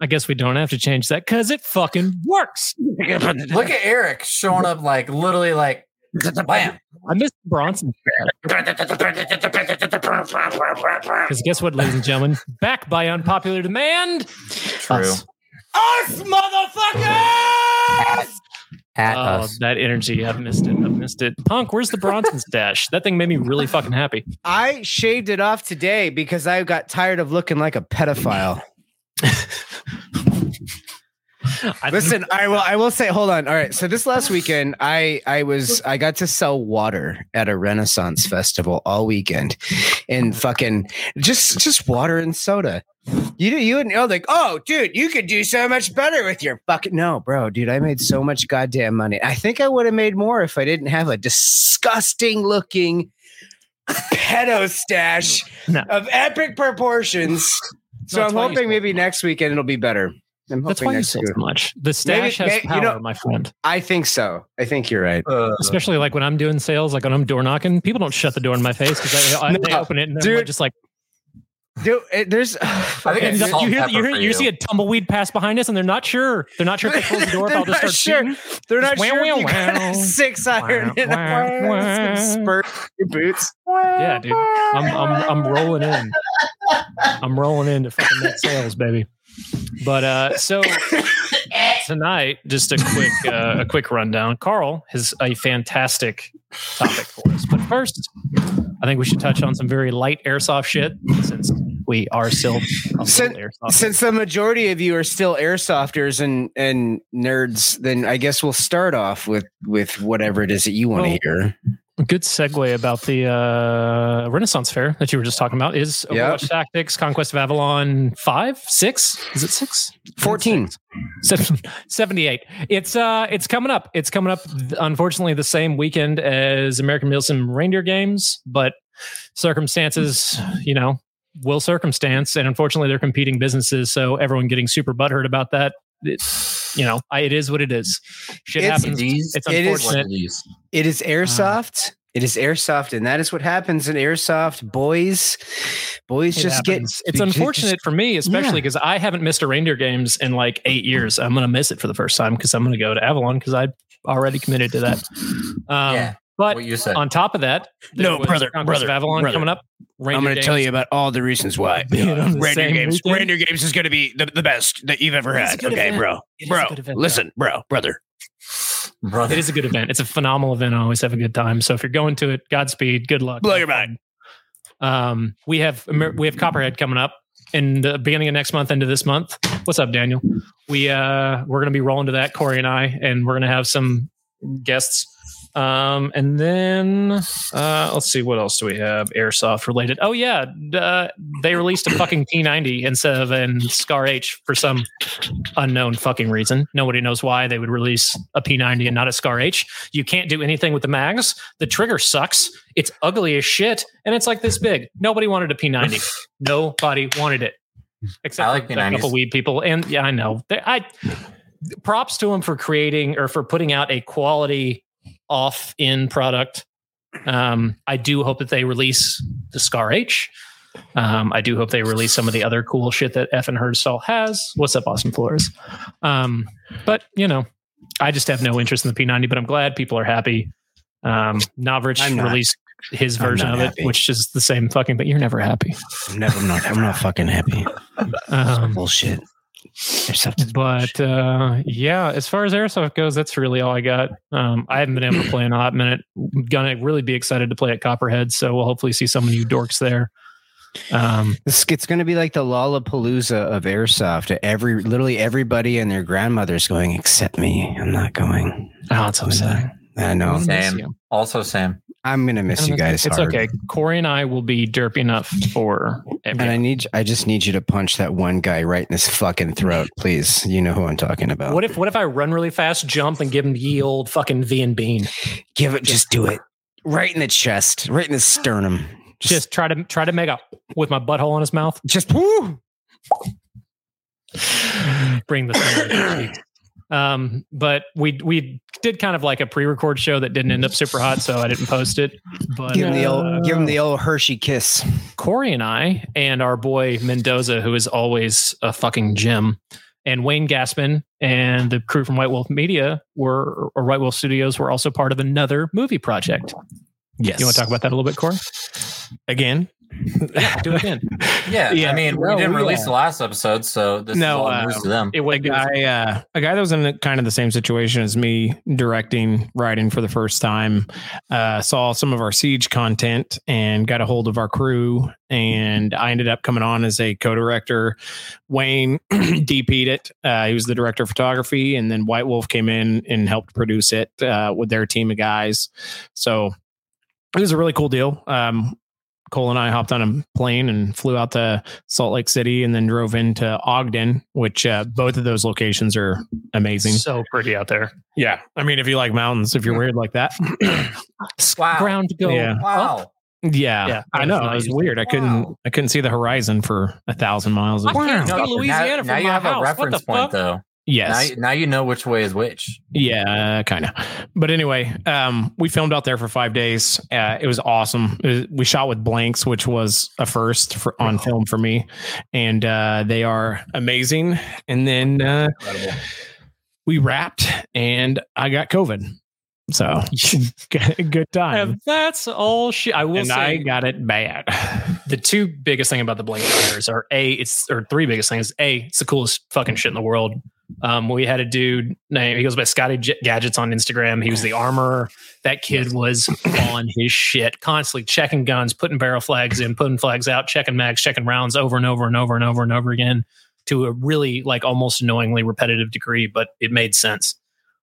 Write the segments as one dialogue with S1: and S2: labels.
S1: I guess we don't have to change that because it fucking works.
S2: Look at Eric showing up like literally like bam.
S1: I missed Bronson. Because guess what, ladies and gentlemen? Back by unpopular demand.
S2: True.
S1: Us.
S3: Us, motherfuckers!
S2: At
S1: Oh,
S2: us.
S1: that energy. I've missed it. I've missed it. Punk, where's the Bronson stash? That thing made me really fucking happy.
S3: I shaved it off today because I got tired of looking like a pedophile. Listen, I will. I will say. Hold on. All right. So this last weekend, I I was I got to sell water at a Renaissance festival all weekend, and fucking just just water and soda. You you would know oh, like, oh, dude, you could do so much better with your fucking no, bro, dude. I made so much goddamn money. I think I would have made more if I didn't have a disgusting looking pedo stash
S1: No.
S3: of epic proportions. So I'm hoping
S1: sold
S3: maybe next weekend it'll be better. I'm
S1: That's
S3: hoping
S1: why you
S3: next
S1: sold so much. The stash
S3: Maybe-
S1: has
S3: may-
S1: power,
S3: you know-
S1: my friend.
S3: I think so. I think you're right.
S2: Uh,
S1: Especially like when I'm doing sales, like when I'm door knocking, people don't shut the door in my face because I, I, they open it and they're
S3: dude.
S1: just like,
S3: Dude, it, there's.
S2: I think
S1: and
S2: it's
S1: you, hear, you, hear, you
S2: you.
S1: see a tumbleweed pass behind us and they're not sure. They're not sure if they close the door if
S3: They're
S1: I'll just
S3: not
S1: start
S3: sure.
S1: shooting.
S3: They're not
S1: Wow,
S3: sure if you
S1: wow,
S3: got
S1: wow.
S3: a six iron in
S1: Wow,
S3: a spurt your boots.
S1: Yeah, dude. I'm, I'm, I'm rolling in. I'm rolling into fucking net sales, baby. But uh, so tonight, just a quick uh, a quick rundown. Carl has a fantastic topic for us. But first, I think we should touch on some very light airsoft shit since we are still a
S3: Sin-
S1: little airsoft.
S3: Since the majority of you are still airsofters and and nerds, then I guess we'll start off with with whatever it is that you want to
S1: Well,
S3: hear.
S1: Good segue about the uh, Renaissance Fair that you were just talking about is. Overwatch Tactics Conquest of Avalon five, six? Is it six?
S3: Fourteen.
S1: Seven- 78 it's uh it's coming up it's coming up unfortunately the same weekend as american Milsim reindeer games but circumstances you know will circumstance and unfortunately they're competing businesses so everyone getting super butthurt about that it, you know I, it is what it is shit
S3: It's-
S1: happens it's
S3: it is-
S1: unfortunate
S3: It is airsoft. it is airsoft, and that is what happens in airsoft. Boys, boys
S1: It
S3: just get.
S1: it's
S3: they just-
S1: unfortunate for me especially
S3: Yeah.
S1: because i haven't missed a reindeer games in like eight years i'm gonna miss it for the first time because i'm gonna go to avalon because i already committed to that um
S2: yeah,
S1: but
S2: what you said.
S1: on top of that,
S3: No,
S1: was
S3: brother,
S1: Conquest of
S3: brother,
S1: Avalon
S3: brother.
S1: coming up.
S3: I'm going to tell you about all the reasons why.
S1: Being on
S3: Reindeer Games.
S1: weekend?
S3: Reindeer Games is going to be the, the best that you've ever
S1: It is a
S3: had. Okay,
S1: event.
S3: bro.
S1: It is
S3: Bro,
S1: event,
S3: listen, bro, brother.
S2: brother.
S1: It is a good event. It's a phenomenal event. I always have a good time. So if you're going to it, Godspeed. Good luck.
S3: Blow your mind.
S1: Um, we have we have Copperhead coming up in the beginning of next month into this month. What's up, Daniel? We uh we're gonna be rolling to that, Corey and I, and we're gonna have some guests. Um, and then uh let's see what else do we have airsoft related. Oh yeah, uh, they released a fucking P90 instead of an Scar H for some unknown fucking reason. Nobody knows why they would release a P90 and not a Scar H. You can't do anything with the mags. The trigger sucks. It's ugly as shit, and it's like this big. Nobody wanted a P90. Nobody wanted it, except
S2: I like
S1: for a
S2: P90s.
S1: couple weed people. And yeah, I know. They- I props to them for creating or for putting out a quality off-in product. Um, I do hope that they release the Scar H. Um, I do hope they release some of the other cool shit that FN Herstal has. What's up, Austin Flores? Um, but you know, I just have no interest in the P90. But I'm glad people are happy. Um,
S3: I'm not.
S1: released his version of it,
S3: happy.
S1: which is the same fucking. But you're never happy.
S3: I'm never, I'm not, I'm not fucking happy.
S1: Um,
S3: Bullshit.
S1: But uh, yeah, as far as airsoft goes, that's really all I got. Um, I haven't been able to play in a hot minute. Gonna really be excited to play at Copperhead, so we'll hopefully see some of you dorks there. Um,
S3: This, it's going to be like the Lollapalooza of airsoft. Every literally everybody and their grandmother's going except me. I'm not going.
S1: oh, it's upsetting.
S3: I know.
S1: miss
S2: Same.
S1: you.
S2: Also, Sam.
S3: I'm going to miss you guys.
S1: It's
S3: hard.
S1: okay. Corey and I will be derpy enough for
S3: And I need, I just need you to punch that one guy right in his fucking throat, please. You know who I'm talking about.
S1: What if what if I run really fast, jump, and give him the old fucking V and bean?
S3: Give it, just do it, right in the chest, right in the sternum.
S1: Just try to try to make up with my butthole in his mouth.
S3: just woo.
S1: Bring the thunder to the cheeks. Um, but we we did kind of like a pre-record show that didn't end up super hot, so I didn't post it. But
S3: Give him the
S1: uh,
S3: old, give him the old Hershey kiss.
S1: Corey and I and our boy Mendoza, who is always a fucking gem, and Wayne Gaspin and the crew from White Wolf Media were or White Wolf Studios were also part of another movie project.
S4: Yes.
S1: You want to talk about that a little bit, Corey?
S4: again?
S1: Do it again.
S2: Yeah,
S4: Yeah,
S2: I mean, we didn't
S4: we,
S2: release
S4: uh,
S2: the last episode, so this
S4: No,
S2: is all news
S4: uh,
S2: to them.
S1: It was
S4: a
S1: was
S4: guy, uh, a guy that was in kind of the same situation as me, directing, writing for the first time. Uh, saw some of our siege content and got a hold of our crew, and I ended up coming on as a co-director. Wayne DP'd it. Uh, he was the director of photography, and then White Wolf came in and helped produce it uh, with their team of guys. So it was a really cool deal. Um, Cole and I hopped on a plane and flew out to Salt Lake City and then drove into Ogden, which uh, both of those locations are amazing.
S1: so pretty out there.
S4: Yeah. I mean, if you like mountains, if you're weird like that.
S2: Wow.
S1: Ground go
S4: Yeah.
S1: up.
S2: Wow.
S4: yeah.
S1: Yeah,
S4: I know.
S1: not
S4: It was weird. I couldn't
S2: Wow.
S4: I couldn't see the horizon for a thousand miles.
S1: I can't
S2: No,
S1: see Louisiana
S2: now,
S1: from
S2: now you
S1: my
S2: have
S1: house.
S2: a
S1: What the
S2: reference point,
S1: fuck?
S2: though. Now,
S4: yes.
S2: you- now you know which way is which.
S4: Yeah, kind of. But anyway, um, we filmed out there for five days. Uh, it was awesome. It was- we shot with blanks, which was a first for, on film for me, and uh, they are amazing. And then uh, we wrapped, and I got COVID. So good time.
S1: And that's all shit. I will
S4: and
S1: say
S4: I got it bad.
S1: the two biggest thing about the blanket fires are a it's or three biggest things. A it's the coolest fucking shit in the world. Um, we had a dude named he goes by Scotty J- Gadgets on Instagram. He was the armorer. That kid was on his shit, constantly checking guns, putting barrel flags in, putting flags out, checking mags, checking rounds over and over and over and over and over again to a really like almost annoyingly repetitive degree, but it made sense.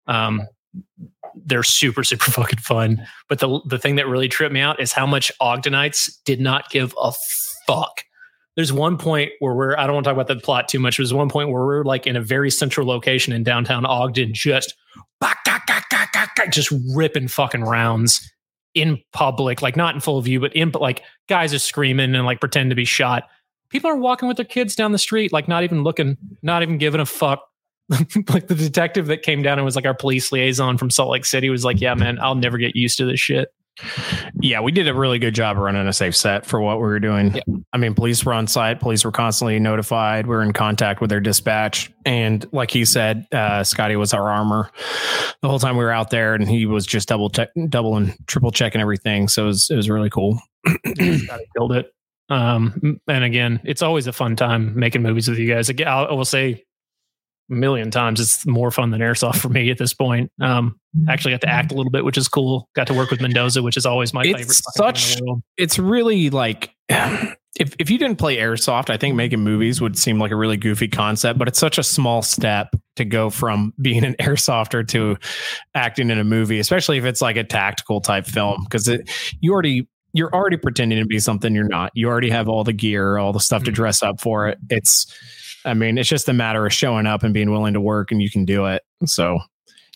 S1: Um, they're super super fucking fun. But the the thing that really tripped me out is how much Ogdenites did not give a fuck. There's one point where we're I don't want to talk about the plot too much. There's one point where we're like in a very central location in downtown Ogden, just just ripping fucking rounds in public, like not in full view, but in like guys are screaming and like pretend to be shot. People are walking with their kids down the street, like not even looking, not even giving a fuck. like the detective that came down and was like our police liaison from Salt Lake City was like, "Yeah, man, I'll never get used to this shit."
S4: Yeah, we did a really good job of running a safe set for what we were doing. I mean, police were on site. Police were constantly notified. We were in contact with their dispatch. And like he said, uh, Scotty was our armor the whole time we were out there, and he was just double check, double and triple checking everything. So it was, it was really cool.
S1: Scotty killed it. Um, and again, it's always a fun time making movies with you guys. Again, I say a million times it's more fun than airsoft for me at this point. Um, actually got to act a little bit, which is cool. Got to work with Mendoza, which is always my
S4: It's
S1: favorite.
S4: such-
S1: in the world.
S4: It's really like if if you didn't play airsoft, I think making movies would seem like a really goofy concept, but it's such a small step to go from being an airsofter to acting in a movie, especially if it's like a tactical type film because it you already you're already pretending to be something you're not. You already have all the gear, all the stuff to
S1: Mhm.
S4: dress up for it. It's I mean, it's just a matter of showing up and being willing to work and you can do it. So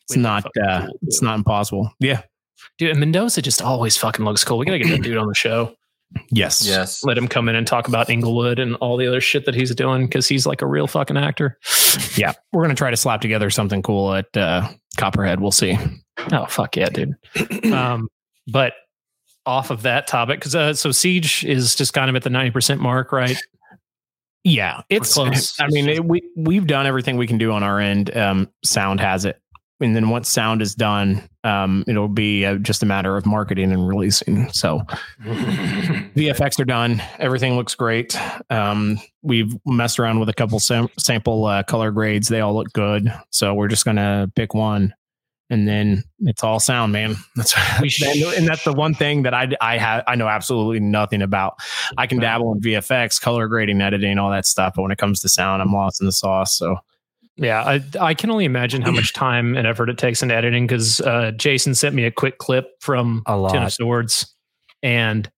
S4: it's
S1: Way
S4: not uh
S1: cool,
S4: it's not impossible. Yeah.
S1: Dude, and Mendoza just always fucking looks cool. We gotta get that dude on the show.
S4: Yes.
S2: Yes.
S1: Let him come in and talk about Inglewood and all the other shit that he's doing because he's like a real fucking actor.
S4: yeah, we're gonna try to slap together something cool at uh, Copperhead. We'll see.
S1: Oh fuck yeah, dude. um, but off of that topic, because uh, so Siege is just kind of at the ninety percent mark, right?
S4: Yeah, it's.
S1: close.
S4: I mean, it, we we've done everything we can do on our end. Um, sound has it, and then once sound is done, um, it'll be uh, just a matter of marketing and releasing. So VFX are done. Everything looks great. Um, we've messed around with a couple sam- sample uh, color grades. They all look good. So we're just gonna pick one, and then it's all sound, man. That's and that's the one thing that I I have I know absolutely nothing about. I can dabble in VFX, color grading, editing, all that stuff, but when it comes to sound, I'm lost in the sauce. So
S1: Yeah, I, I can only imagine how much time and effort it takes in editing because uh, Jason sent me a quick clip from. Ten of Swords, and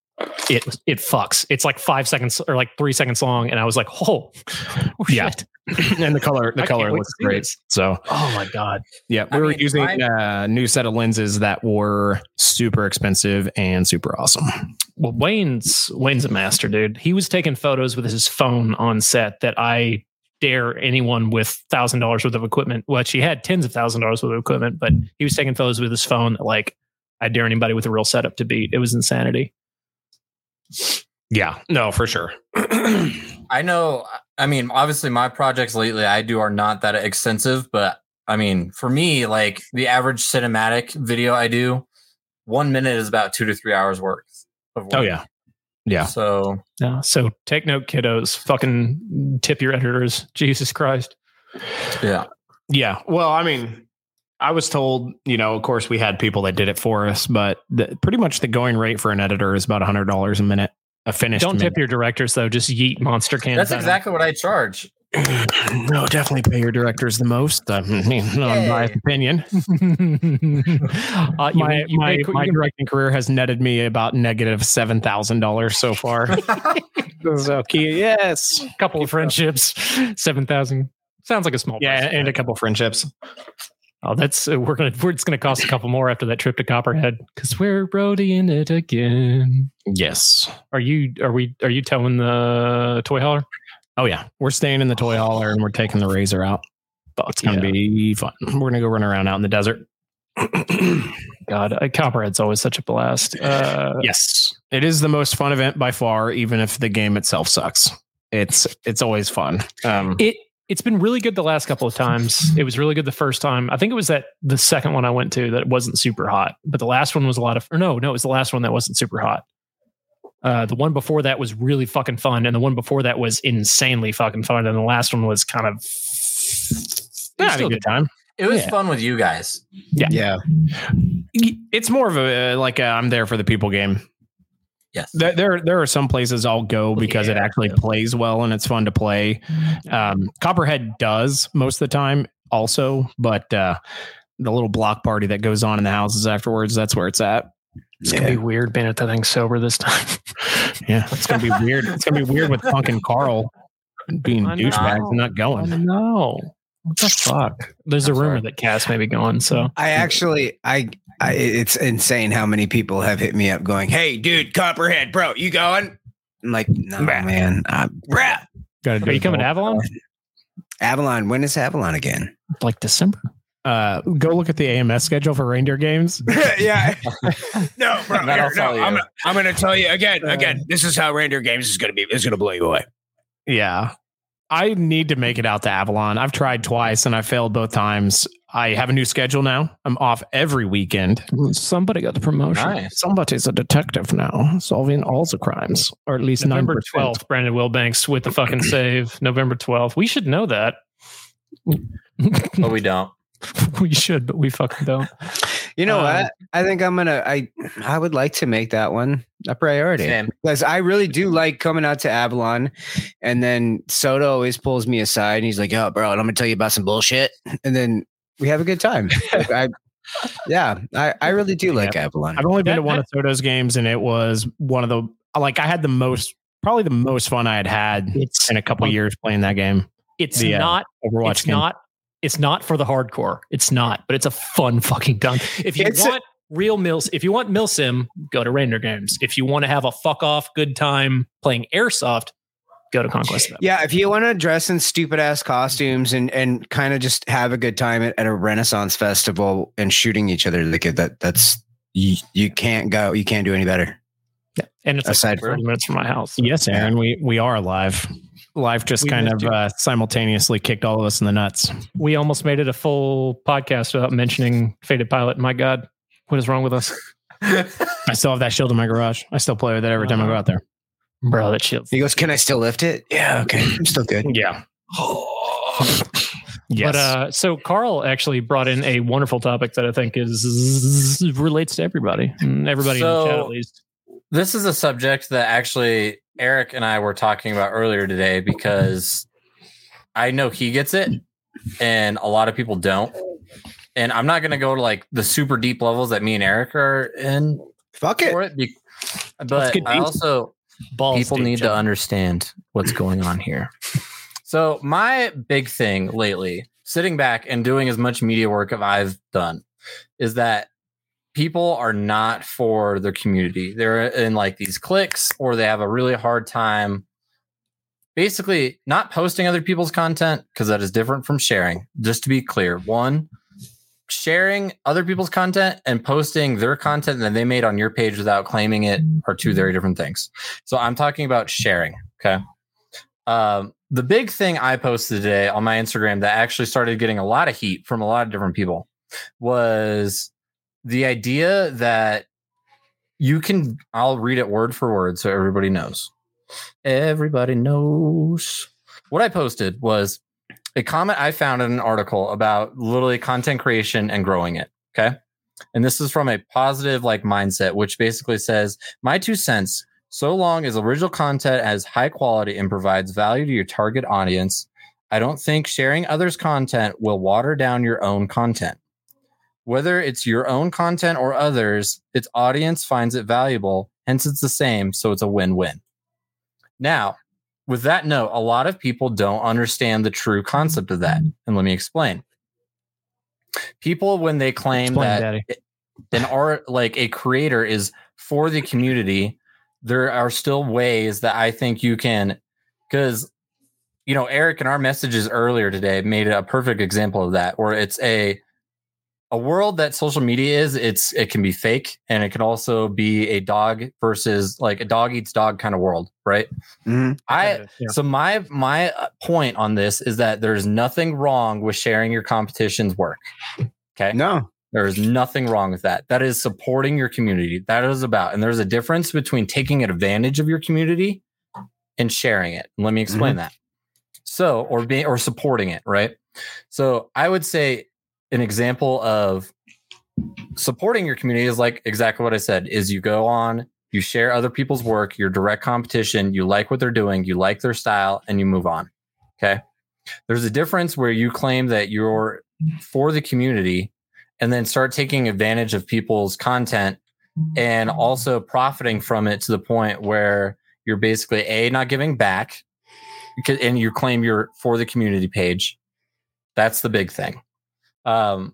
S1: it it fucks. It's like five seconds or like three seconds long, and I was like, oh, oh
S4: Yeah.
S1: shit.
S4: and the color the
S1: I
S4: color looks great. So
S1: oh my god,
S4: yeah, we
S2: I
S4: were
S2: mean,
S4: using a new set of lenses that were super expensive and super awesome.
S1: well Wayne's Wayne's a master, dude. He was taking photos with his phone on set that I dare anyone with thousand dollars worth of equipment. Well, she had tens of thousand dollars worth of equipment, but he was taking photos with his phone that like I dare anybody with a real setup to beat. It was insanity.
S4: Yeah, no, for sure.
S2: I know. I mean, obviously, my projects lately I do are not that extensive, but I mean, for me, like the average cinematic video I do, one minute is about two to three hours worth. Of oh, work.
S4: Oh yeah, yeah.
S2: So
S1: Yeah. So take note, kiddos. Fucking tip your editors. Jesus Christ.
S2: yeah,
S4: Yeah. Well, I mean, I was told, you know, of course, we had people that did it for us, but the, pretty much the going rate for an editor is about hundred dollars a minute. A finished.
S1: Don't
S4: minute.
S1: tip your directors though. Just yeet monster cans.
S2: that's
S1: at 'em.
S2: exactly what I charge.
S4: no, definitely pay your directors the most. I mean, in my opinion,
S1: uh,
S4: my
S1: you
S4: my,
S1: pay-
S4: my
S1: you can-
S4: directing career has netted me about negative seven thousand dollars so far. so, key, yes,
S1: couple of friendships, seven thousand. Sounds like a small.
S4: yeah,
S1: price.
S4: and a couple friendships.
S1: Oh, that's uh, we're gonna. We're, it's gonna cost a couple more after that trip to Copperhead because we're roadieing it again.
S4: Yes.
S1: Are you? Are we? Are you telling the toy hauler?
S4: Oh yeah, we're staying in the toy hauler and we're taking the razor out. But It's gonna be fun. We're gonna go run around out in the desert.
S1: God, uh, Copperhead's always such a blast. Uh,
S4: yes, it is the most fun event by far, even if the game itself sucks. It's it's always fun. Um,
S1: It it's been really good the last couple of times. It was really good the first time. I think it was that the second one I went to that wasn't super hot, but the last one was a lot of. Or no, no, it was the last one that wasn't super hot. Uh, the one before that was really fucking fun, and the one before that was insanely fucking fun, and the last one was kind of.
S4: I had a good time.
S2: It was
S1: Yeah.
S2: fun with you guys.
S3: Yeah. Yeah.
S4: It's more of a like a, I'm there for the people game.
S2: Yes.
S4: There, there, there are some places I'll go because it actually
S2: yeah.
S4: plays well and it's fun to play. Um, Copperhead does most of the time, also, but uh, the little block party that goes on in the houses afterwards, that's where it's at.
S1: It's gonna be weird being at that thing sober this time.
S4: Yeah, it's gonna be weird. It's gonna be weird with Punk and Carl being
S1: I know.
S4: douchebags and not
S1: I
S4: going.
S1: know. What the fuck? There's a
S2: I'm
S1: rumor
S2: sorry.
S1: that Cass may be going. So
S3: I actually, I, I, it's insane how many people have hit me up going, "Hey, dude, Copperhead, bro, you going?" I'm like, "No,
S4: Bruh.
S3: man, uh, bruh."
S4: Gotta do
S1: are you coming to. Avalon?
S3: Avalon. When is Avalon again?
S1: Like December?
S4: Uh, go look at the AMS schedule for reindeer games.
S3: yeah. no, bro.
S2: That'll tell you.
S3: I'm, I'm going to tell you again.
S4: Uh,
S3: Again, this is how Reindeer Games is going to be. It's going to blow you away.
S4: Yeah. I need to make it out to Avalon. I've tried twice and I failed both times. I have a new schedule now. I'm off every weekend.
S1: Somebody got the promotion.
S2: Nice.
S4: Somebody's a detective now, solving all the crimes, or at least
S1: November
S4: 9%.
S1: 12th, Brandon Wilbanks with the fucking save. November 12th. We should know that.
S2: But we don't.
S1: we should, but we fucking don't.
S3: You know
S1: Um,
S3: what? I think I'm gonna. I I would like to make that one a priority
S2: Same.
S3: because I really do like coming out to Avalon, and then Soda always pulls me aside and he's like, "Yo, bro, I'm gonna tell you about some bullshit," and then we have a good time. I, yeah, I I really do like Avalon.
S4: I've only been to one of Soto's games, and it was one of the like I had the most, probably the most fun I had had
S1: It's
S4: in a couple years playing that game.
S1: it's
S4: the, uh,
S1: not
S4: Overwatch
S1: it's
S4: game.
S1: not it's not for the hardcore. It's not, but it's a fun fucking time. If you
S3: It's a-
S1: want real mills, if you want milsim, go to Reindeer Games. If you want to have a fuck off good time playing airsoft, go to Conquest. of
S3: Yeah, if you want to dress in stupid ass costumes and and kind of just have a good time at, at a Renaissance festival and shooting each other, like that that's you, you can't go, you can't do any better.
S1: Yeah, and it's like
S3: Aside
S1: 30 minutes from my house.
S4: Yes, Aaron, we we are live. Life just
S1: We
S4: kind of uh, simultaneously kicked all of us in the nuts.
S1: We almost made it a full podcast without mentioning Faded Pilot. My God, what is wrong with us,
S4: I still have that shield in my garage. I still play with it every time I go out there.
S1: Bro? That shit.
S3: He goes, "Can I still lift it?" Yeah, okay, I'm still good.
S4: Yeah. yes.
S1: But uh, so Carl actually brought in a wonderful topic that I think is relates to everybody, and everybody in the chat at least.
S2: This is a subject that actually Eric and I were talking about earlier today because I know he gets it and a lot of people don't. And I'm not going to go to like the super deep levels that me and Eric are in
S3: Fuck it.
S2: for it. be- But I also
S1: Balls
S2: people need to understand what's going on here. So my big thing lately, sitting back and doing as much media work as I've done, is that people are not for their community. They're in like these cliques or they have a really hard time basically not posting other people's content because that is different from sharing. Just to be clear, one, sharing other people's content and posting their content that they made on your page without claiming it are two very different things. So I'm talking about sharing. Okay. Um, the big thing I posted today on my Instagram that actually started getting a lot of heat from a lot of different people was the idea that you can, I'll read it word for word so everybody knows. Everybody knows. What I posted was a comment I found in an article about literally content creation and growing it. Okay. And this is from a positive like mindset, which basically says, My two cents so long as original content has high quality and provides value to your target audience, I don't think sharing others' content will water down your own content. Whether it's your own content or others, its audience finds it valuable, hence it's the same, so it's a win win. Now, with that note, a lot of people don't understand the true concept of that. And let me explain. People, when they claim
S1: Explain,
S2: that
S1: Daddy.
S2: an art like a creator is for the community there are still ways that i think you can because you know eric in our messages earlier today made a perfect example of that where it's a a world that social media is it's it can be fake and it can also be a dog versus like a dog eats dog kind of world right
S3: Mhm.
S2: i
S1: Yeah.
S2: so my my uh, point on this is that there's nothing wrong with sharing your competition's work okay
S3: No.
S2: there is nothing wrong with that. That is supporting your community. That is about, and there's a difference between taking advantage of your community and sharing it. Let me explain that. So, or being or supporting it, right? So, I would say an example of supporting your community is like exactly what I said is you go on, you share other people's work, your direct competition, you like what they're doing, you like their style and you move on. Okay? There's a difference where you claim that you're for the community and then start taking advantage of people's content and also profiting from it to the point where you're basically a not giving back and you claim you're for the community page that's the big thing um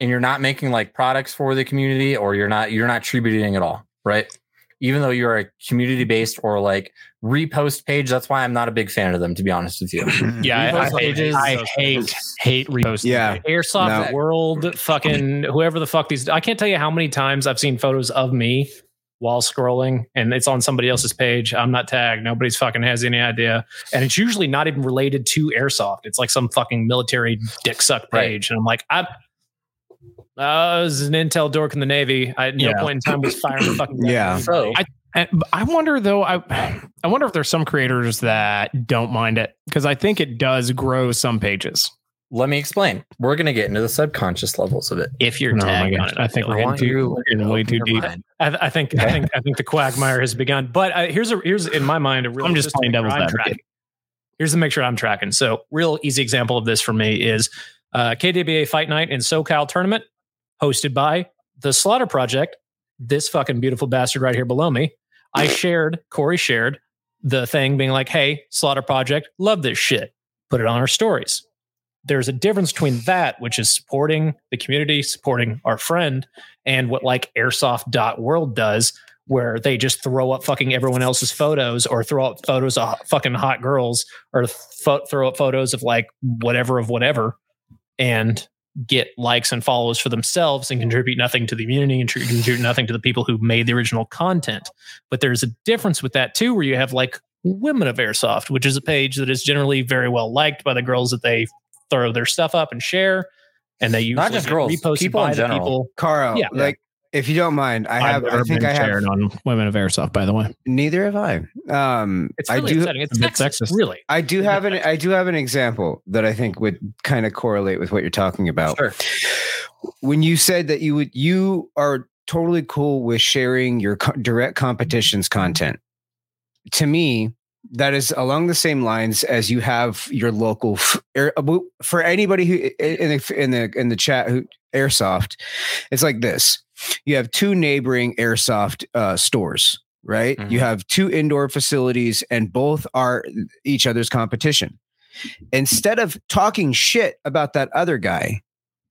S2: and you're not making like products for the community or you're not you're not tributing at all right even though you're a community based or like repost page that's why i'm not a big fan of them to be honest with you
S4: Yeah, I, I, hate,
S2: pages-
S4: I hate hate reposting.
S3: Yeah.
S1: Airsoft
S3: No.
S1: World, fucking whoever the fuck these. I can't tell you how many times I've seen photos of me while scrolling, and it's on somebody else's page. I'm not tagged. Nobody's fucking has any idea, and it's usually not even related to airsoft. It's like some fucking military dick suck
S2: Right.
S1: page, and I'm like, I'm. Uh, I was an intel dork in the Navy. I at no point in time was firing a fucking. gun
S3: Yeah.
S1: anybody.
S2: so
S4: And I wonder though. I I wonder if there's some creators that don't mind it because I think it does grow some pages.
S2: Let me explain we're going to get into the subconscious levels of it
S1: if you're
S4: Oh my
S1: tagged
S4: gosh,
S1: on it,
S4: I think
S1: feel
S4: we're
S1: like.
S4: getting too, we're way too deep.
S1: I, I think I think I think the quagmire has begun. But uh, here's a here's in my mind a real.
S4: I'm just
S1: to
S4: playing
S1: make sure
S4: devil's advocate.
S1: Here's to make sure I'm tracking. So, real easy example of this for me is uh, KDBA Fight Night in SoCal tournament, hosted by the Slaughter Project. This fucking beautiful bastard right here below me. I shared, Corey shared the thing, being like, "Hey, Slaughter Project, love this shit. Put it on our stories." There's a difference between that, which is supporting the community, supporting our friend, and what like airsoft.world does, where they just throw up fucking everyone else's photos or throw up photos of fucking hot girls or pho- throw up photos of like whatever of whatever and get likes and follows for themselves and contribute nothing to the community and tr- contribute nothing to the people who made the original content. But there's a difference with that too, where you have like Women of Airsoft, which is a page that is generally very well liked by the girls that they throw their stuff up and share. And they usually
S2: Not just
S1: get
S2: girls,
S1: reposted
S2: people in
S1: by the
S2: general.
S1: people.
S3: Carl,
S1: Yeah.
S3: like if you don't mind, I have.
S4: I've
S3: I think
S4: been
S3: I have.
S4: shared on Women of Airsoft. By the way,
S3: Neither have I. Um,
S1: It's
S3: I
S1: really
S3: do.
S1: upsetting. It's
S4: a
S1: sexist,
S4: sexist.
S1: really.
S3: I do have an. I do have an example that I think would kind of correlate with what you're talking about.
S2: Sure.
S3: When you said that you would, you are totally cool with sharing your co- direct competitions content. To me, that is along the same lines as you have your local air, for anybody who in the in the in the chat who airsoft. It's like this: you have two neighboring airsoft uh, stores, right? You
S2: Mhm.
S3: have two indoor facilities, and both are each other's competition. Instead of talking shit about that other guy,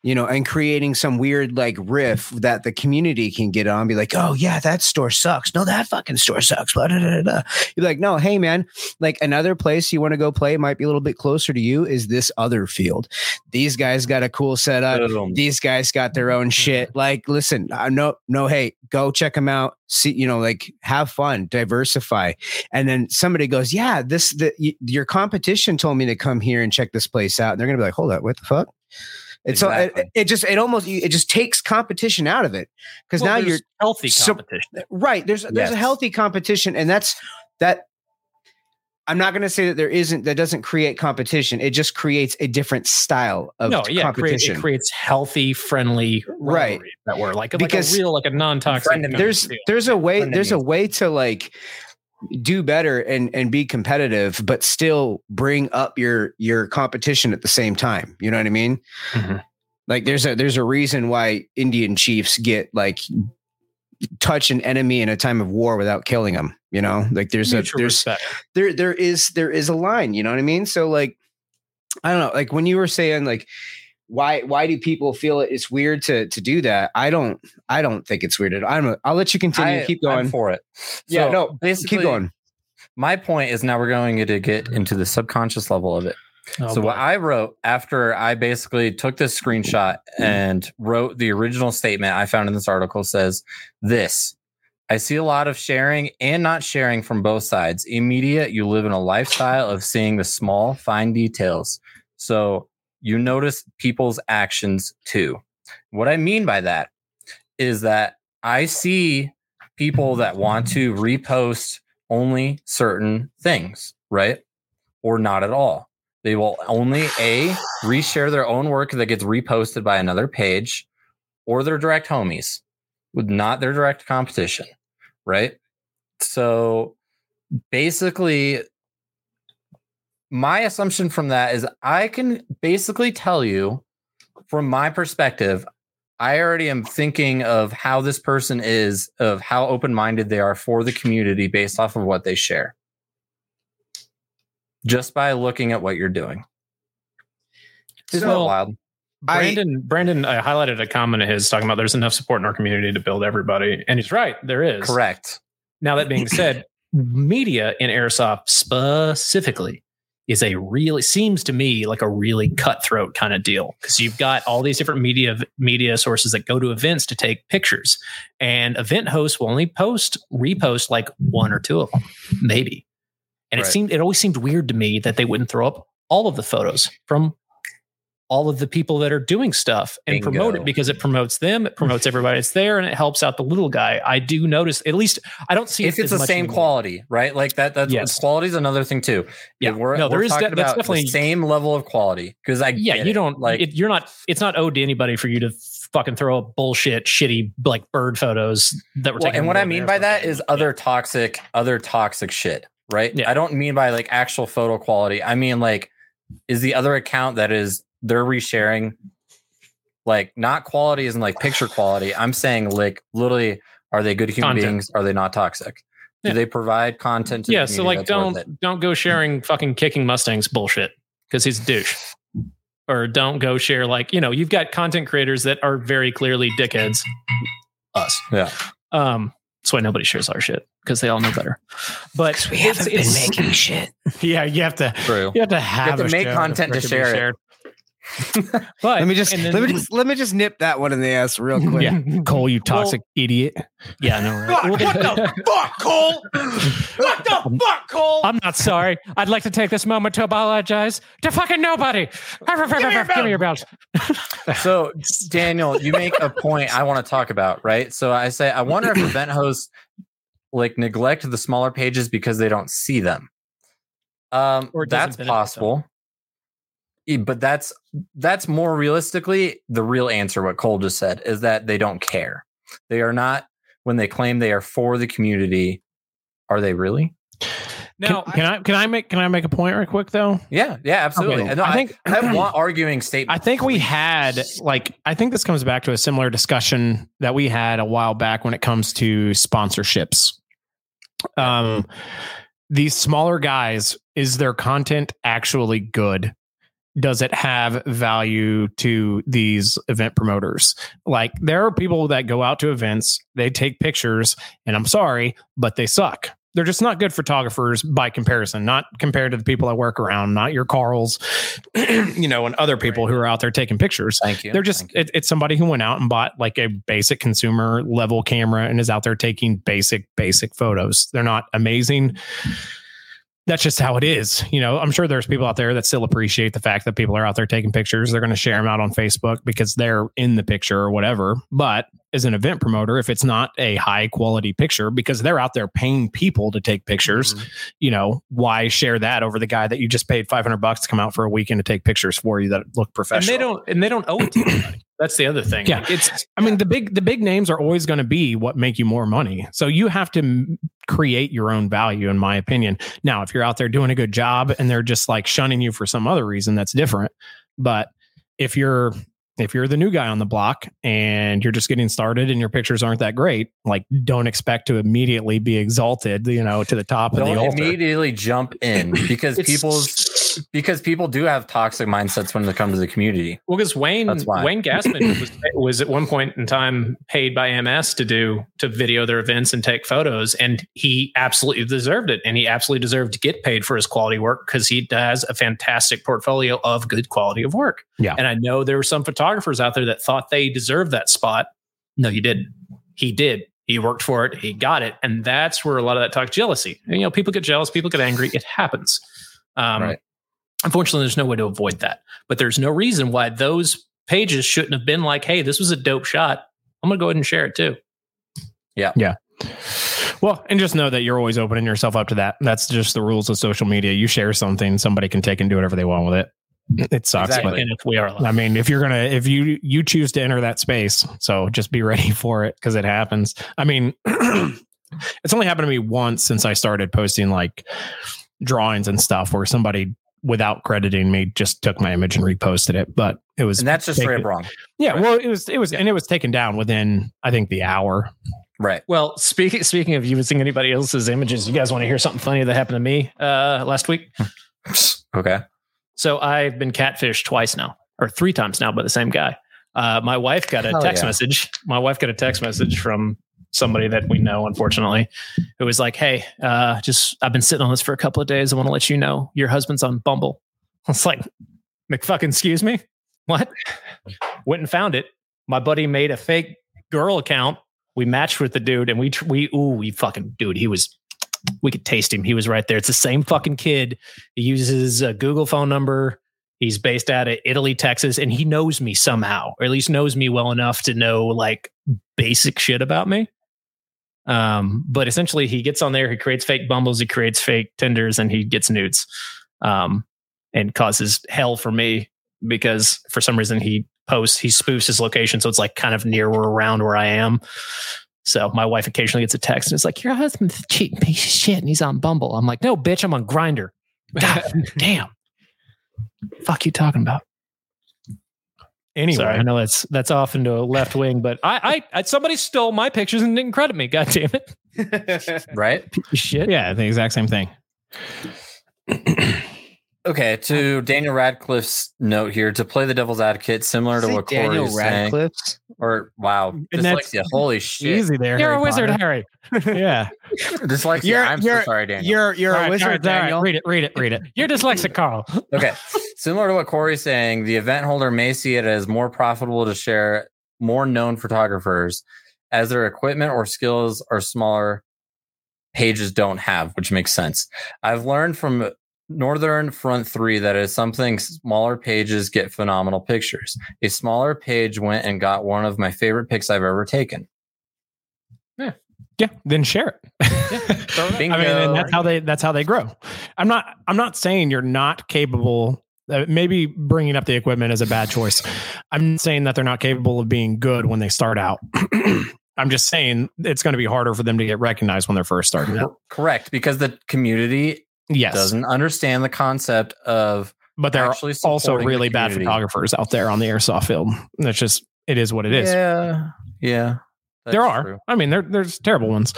S3: you know, and creating some weird like riff that the community can get on, be like, oh yeah, that store sucks. No, that fucking store sucks. Blah, blah, blah, blah. You're like, no, hey man, like another place you want to go play might be a little bit closer to you is this other field. These guys got a cool setup. These guys got their own shit. Like, listen, uh, no, no, hey, go check them out. See, you know, like have fun, diversify. And then somebody goes, yeah, this the your competition told me to come here and check this place out. And they're gonna be like, hold up, what the fuck? It's so it, it just it almost it just takes competition out of it because
S1: Well,
S3: now you're
S1: healthy
S3: so-
S1: competition.
S3: right. There's there's a healthy competition, and that's that. I'm not going to say that there isn't that doesn't create competition. It just creates a different style of
S1: no, yeah,
S3: competition.
S1: it creates healthy, friendly,
S3: Right.
S1: that we're like,
S3: Because
S1: like a real, like a non-toxic.
S2: Friend
S3: there's there's a way
S2: Friend
S3: there's a way to like do better and and be competitive but still bring up your your competition at the same time you know what i mean
S1: Mhm.
S3: like there's a there's a reason why indian chiefs get like touch an enemy in a time of war without killing them you know like there's a
S1: Mutual
S3: there's
S1: respect.
S3: there there is there is a line you know what i mean so like i don't know like when you were saying like why why do people feel it's weird to to do that i don't i don't think it's weird at all. i'm i'll let you continue
S2: I-
S3: keep
S2: I'm
S3: going
S2: for it.
S3: yeah
S2: So,
S3: no
S2: basically,
S3: keep going
S2: My point is now we're going to get into the subconscious level of it.
S1: Oh,
S2: so
S1: boy.
S2: what I wrote after I basically took this screenshot and wrote the original statement I found in this article says this. I see a lot of sharing and not sharing from both sides. Immediate, you live in a lifestyle of seeing the small, fine details. So you notice people's actions too. What I mean by that is that I see people that want to repost only certain things, right? Or not at all. They will only A, reshare their own work that gets reposted by another page or their direct homies with not their direct competition, right? So basically, my assumption from that is I can basically tell you from my perspective, I already am thinking of how this person is, of how open minded they are for the community based off of what they share. Just by looking at what you're doing. Isn't that
S1: So-
S2: wild?
S3: I-
S1: Brandon, Brandon, I highlighted a comment of his talking about there's enough support in our community to build everybody, and he's right. There is.
S2: Correct.
S1: Now that being said, media in airsoft specifically is a really seems to me like a really cutthroat kind of deal because you've got all these different media media sources that go to events to take pictures, and event hosts will only post repost like one or two of them, maybe. And it
S2: Right.
S1: seemed it always seemed weird to me that they wouldn't throw up all of the photos from all of the people that are doing stuff and promote it because it promotes them, it promotes everybody that's there, and it helps out the little guy. I do notice, at least I don't see
S2: If
S1: it
S2: it's the same
S1: anymore.
S2: quality, right? Like that, that's
S1: Yes.
S2: quality is another thing too.
S1: Yeah.
S2: If we're,
S1: No, there
S2: we're
S1: is de- that's definitely-
S2: the same level of quality because I
S1: Yeah, you don't
S2: like
S1: like it, you're not. It's not owed to anybody for you to fucking throw up bullshit, shitty like bird photos that were
S2: Well,
S1: taken.
S2: and what I mean by that is other toxic, other toxic shit, right?
S1: Yeah.
S2: I don't mean by like actual photo quality. I mean like, is the other account that is they're resharing, like not quality isn't like picture quality. I'm saying like literally, are they good human
S1: Content.
S2: beings? Are they not toxic?
S1: Yeah.
S2: Do they provide content? To
S1: yeah.
S2: the
S1: So like,
S2: community that's worth it?
S1: don't don't go sharing fucking kicking mustangs bullshit because he's a douche. Or don't go share like you know you've got content creators that are very clearly dickheads. Us.
S2: Yeah.
S1: Um. That's why nobody shares our shit because they all know better. But
S3: we
S1: it's-
S3: haven't been
S1: it's-
S3: making shit
S4: Yeah, you have to
S2: True.
S4: you have to have,
S2: to
S4: a
S2: make content
S4: for
S2: to
S4: it be
S2: share it.
S4: Shared.
S1: but
S3: let me just
S1: then-
S3: let me just let me just nip that one in the ass real quick
S4: Yeah, Cole, you toxic idiot.
S1: yeah, no, right. the
S3: fuck cole what the fuck cole
S1: I'm not sorry. I'd like to take this moment to apologize to fucking nobody. Give me your belt.
S2: So, Daniel, you make a point I want to talk about, right? So I say, I wonder if event hosts like neglect the smaller pages because they don't see them. Um,
S1: Or
S2: that's
S1: possible. them.
S2: Possible. E- But that's that's more realistically the real answer. What Cole just said is that they don't care. They are not when they claim they are for the community. Are they really?
S1: Now,
S4: can, can I can I make can I make a point real quick though?
S2: Yeah, yeah, absolutely.
S4: Okay.
S2: No,
S4: I
S2: I
S4: think-
S2: think I have one arguing statement.
S4: I think we had like I think this comes back to a similar discussion that we had a while back when it comes to sponsorships. Um these smaller guys is their content actually good? Does it have value to these event promoters? Like there are people that go out to events, they take pictures, and I'm sorry, but they suck. They're just not good photographers by comparison, not compared to the people I work around, not your Carls, you know, and other people who are out there taking pictures.
S2: Thank you.
S4: They're just
S2: you.
S4: it, it's somebody who went out and bought like a basic consumer level camera and is out there taking basic basic photos. They're not amazing. That's just how it is. You know, I'm sure there's people out there that still appreciate the fact that people are out there taking pictures. They're going to share them out on Facebook because they're in the picture or whatever. But as an event promoter, if it's not a high quality picture because they're out there paying people to take pictures,
S2: Mm-hmm.
S4: you know, why share that over the guy that you just paid 500 bucks to come out for a weekend to take pictures for you that look
S1: and
S4: professional?
S1: they don't and they don't owe it to anybody. That's the other thing.
S4: Yeah.
S1: Like, it's
S4: I mean, the big the big names are always going to be what make you more money. So you have to create your own value, in my opinion. Now, if you're out there doing a good job and they're just like shunning you for some other reason, that's different. But if you're if you're the new guy on the block and you're just getting started and your pictures aren't that great, like don't expect to immediately be exalted, you know, to the top of the
S2: Don't
S4: altar.
S2: immediately jump in because
S1: It's-
S2: people's because people do have toxic mindsets when they come to the community.
S1: Well, because Wayne Wayne Gassman was was at one point in time paid by MS to do to video their events and take photos, and he absolutely deserved it, and he absolutely deserved to get paid for his quality work because he has a fantastic portfolio of good quality of work.
S4: Yeah.
S1: and I know there were some photographers out there that thought they deserved that spot. No, you didn't. He did. He worked for it. He got it, and that's where a lot of that talk jealousy. And, you know, people get jealous, people get angry. It happens. Um,
S2: Right.
S1: Unfortunately, there's no way to avoid that. But there's no reason why those pages shouldn't have been like, "Hey, this was a dope shot. I'm gonna go ahead and share it too." Yeah. Yeah.
S4: Well, and just know that you're always opening yourself up to that. That's just the rules of social media. You share something, somebody can take and do whatever they want with it. It sucks,
S2: Exactly.
S1: And if we are,
S4: but I mean, if you're gonna, if you you choose to enter that space, so just be ready for it because it happens. I mean, it's only happened to me once since I started posting like drawings and stuff, where somebody without crediting me just took my image and reposted it. But it was
S2: And that's just
S4: Take
S2: straight wrong.
S4: yeah, well, it was it was and it was taken down within I think the hour.
S2: Right.
S1: well, speaking speaking of using anybody else's images, you guys want to hear something funny that happened to me uh, last week?
S2: Okay.
S1: So I've been catfished twice now, or three times now by the same guy. Uh, my wife got a
S2: Hell
S1: text
S2: yeah.
S1: message. My wife got a text message from somebody that we know, unfortunately, who was like, "Hey, uh, just I've been sitting on this for a couple of days. I want to let you know your husband's on Bumble." I was like, "McFucking excuse me, what?" Went and found it. My buddy made a fake girl account. We matched with the dude, and we we ooh we fucking dude. He was we could taste him. He was right there. It's the same fucking kid. He uses a Google phone number. He's based out of Italy, Texas, and he knows me somehow, or at least knows me well enough to know like basic shit about me. Um, but essentially, he gets on there, he creates fake bumbles, he creates fake Tinders, and he gets nudes, um, and causes hell for me because for some reason he posts, he spoofs his location, so it's like kind of near or around where I am. So my wife occasionally gets a text and it's like, "Your husband's cheating piece of shit, and he's on Bumble." I'm like, "No, bitch, I'm on Grindr." Damn. Fuck you talking about?
S4: Anyway,
S1: Sorry, I know that's that's off into a left wing, but I, I, I somebody stole my pictures and didn't credit me. God damn it!
S2: Right.
S1: Shit.
S4: yeah, the exact same thing.
S2: Okay. To um, Daniel Radcliffe's note here, to play the devil's advocate, similar to what Corey
S3: Daniel
S2: is saying,
S3: Radcliffe's.
S2: or wow,
S4: And
S2: dyslexia. Holy shit.
S4: Easy there.
S1: You're
S4: Harry
S1: a wizard,
S4: Potter.
S1: Harry.
S4: yeah.
S2: Dyslexia.
S3: You're-
S2: I'm
S3: you're-
S2: so sorry, Daniel.
S3: You're you're
S1: All
S3: a
S1: right,
S3: wizard,
S1: all right, all right.
S3: Daniel.
S1: Read it, read it, read it. You're dyslexic, Carl.
S2: Okay. Similar to what Corey's saying, the event holder may see it as more profitable to share more known photographers as their equipment or skills are smaller pages don't have, which makes sense. I've learned from Northern Front 3 that is something smaller pages get phenomenal pictures. A smaller page went and got one of my favorite pics I've ever taken.
S4: Yeah. Yeah, then share it.
S2: Bingo.
S4: I mean, and that's how they that's how they grow. I'm not I'm not saying you're not capable. Uh, maybe bringing up the equipment is a bad choice. I'm saying that they're not capable of being good when they start out. I'm just saying it's going to be harder for them to get recognized when they're first starting out.
S2: Correct, because the community
S4: Yes,
S2: doesn't understand the concept of
S4: but there are also really bad photographers out there on the airsoft field. That's just it is what it is.
S2: Yeah, yeah.
S4: there are.
S2: true.
S4: I mean, there there's terrible ones.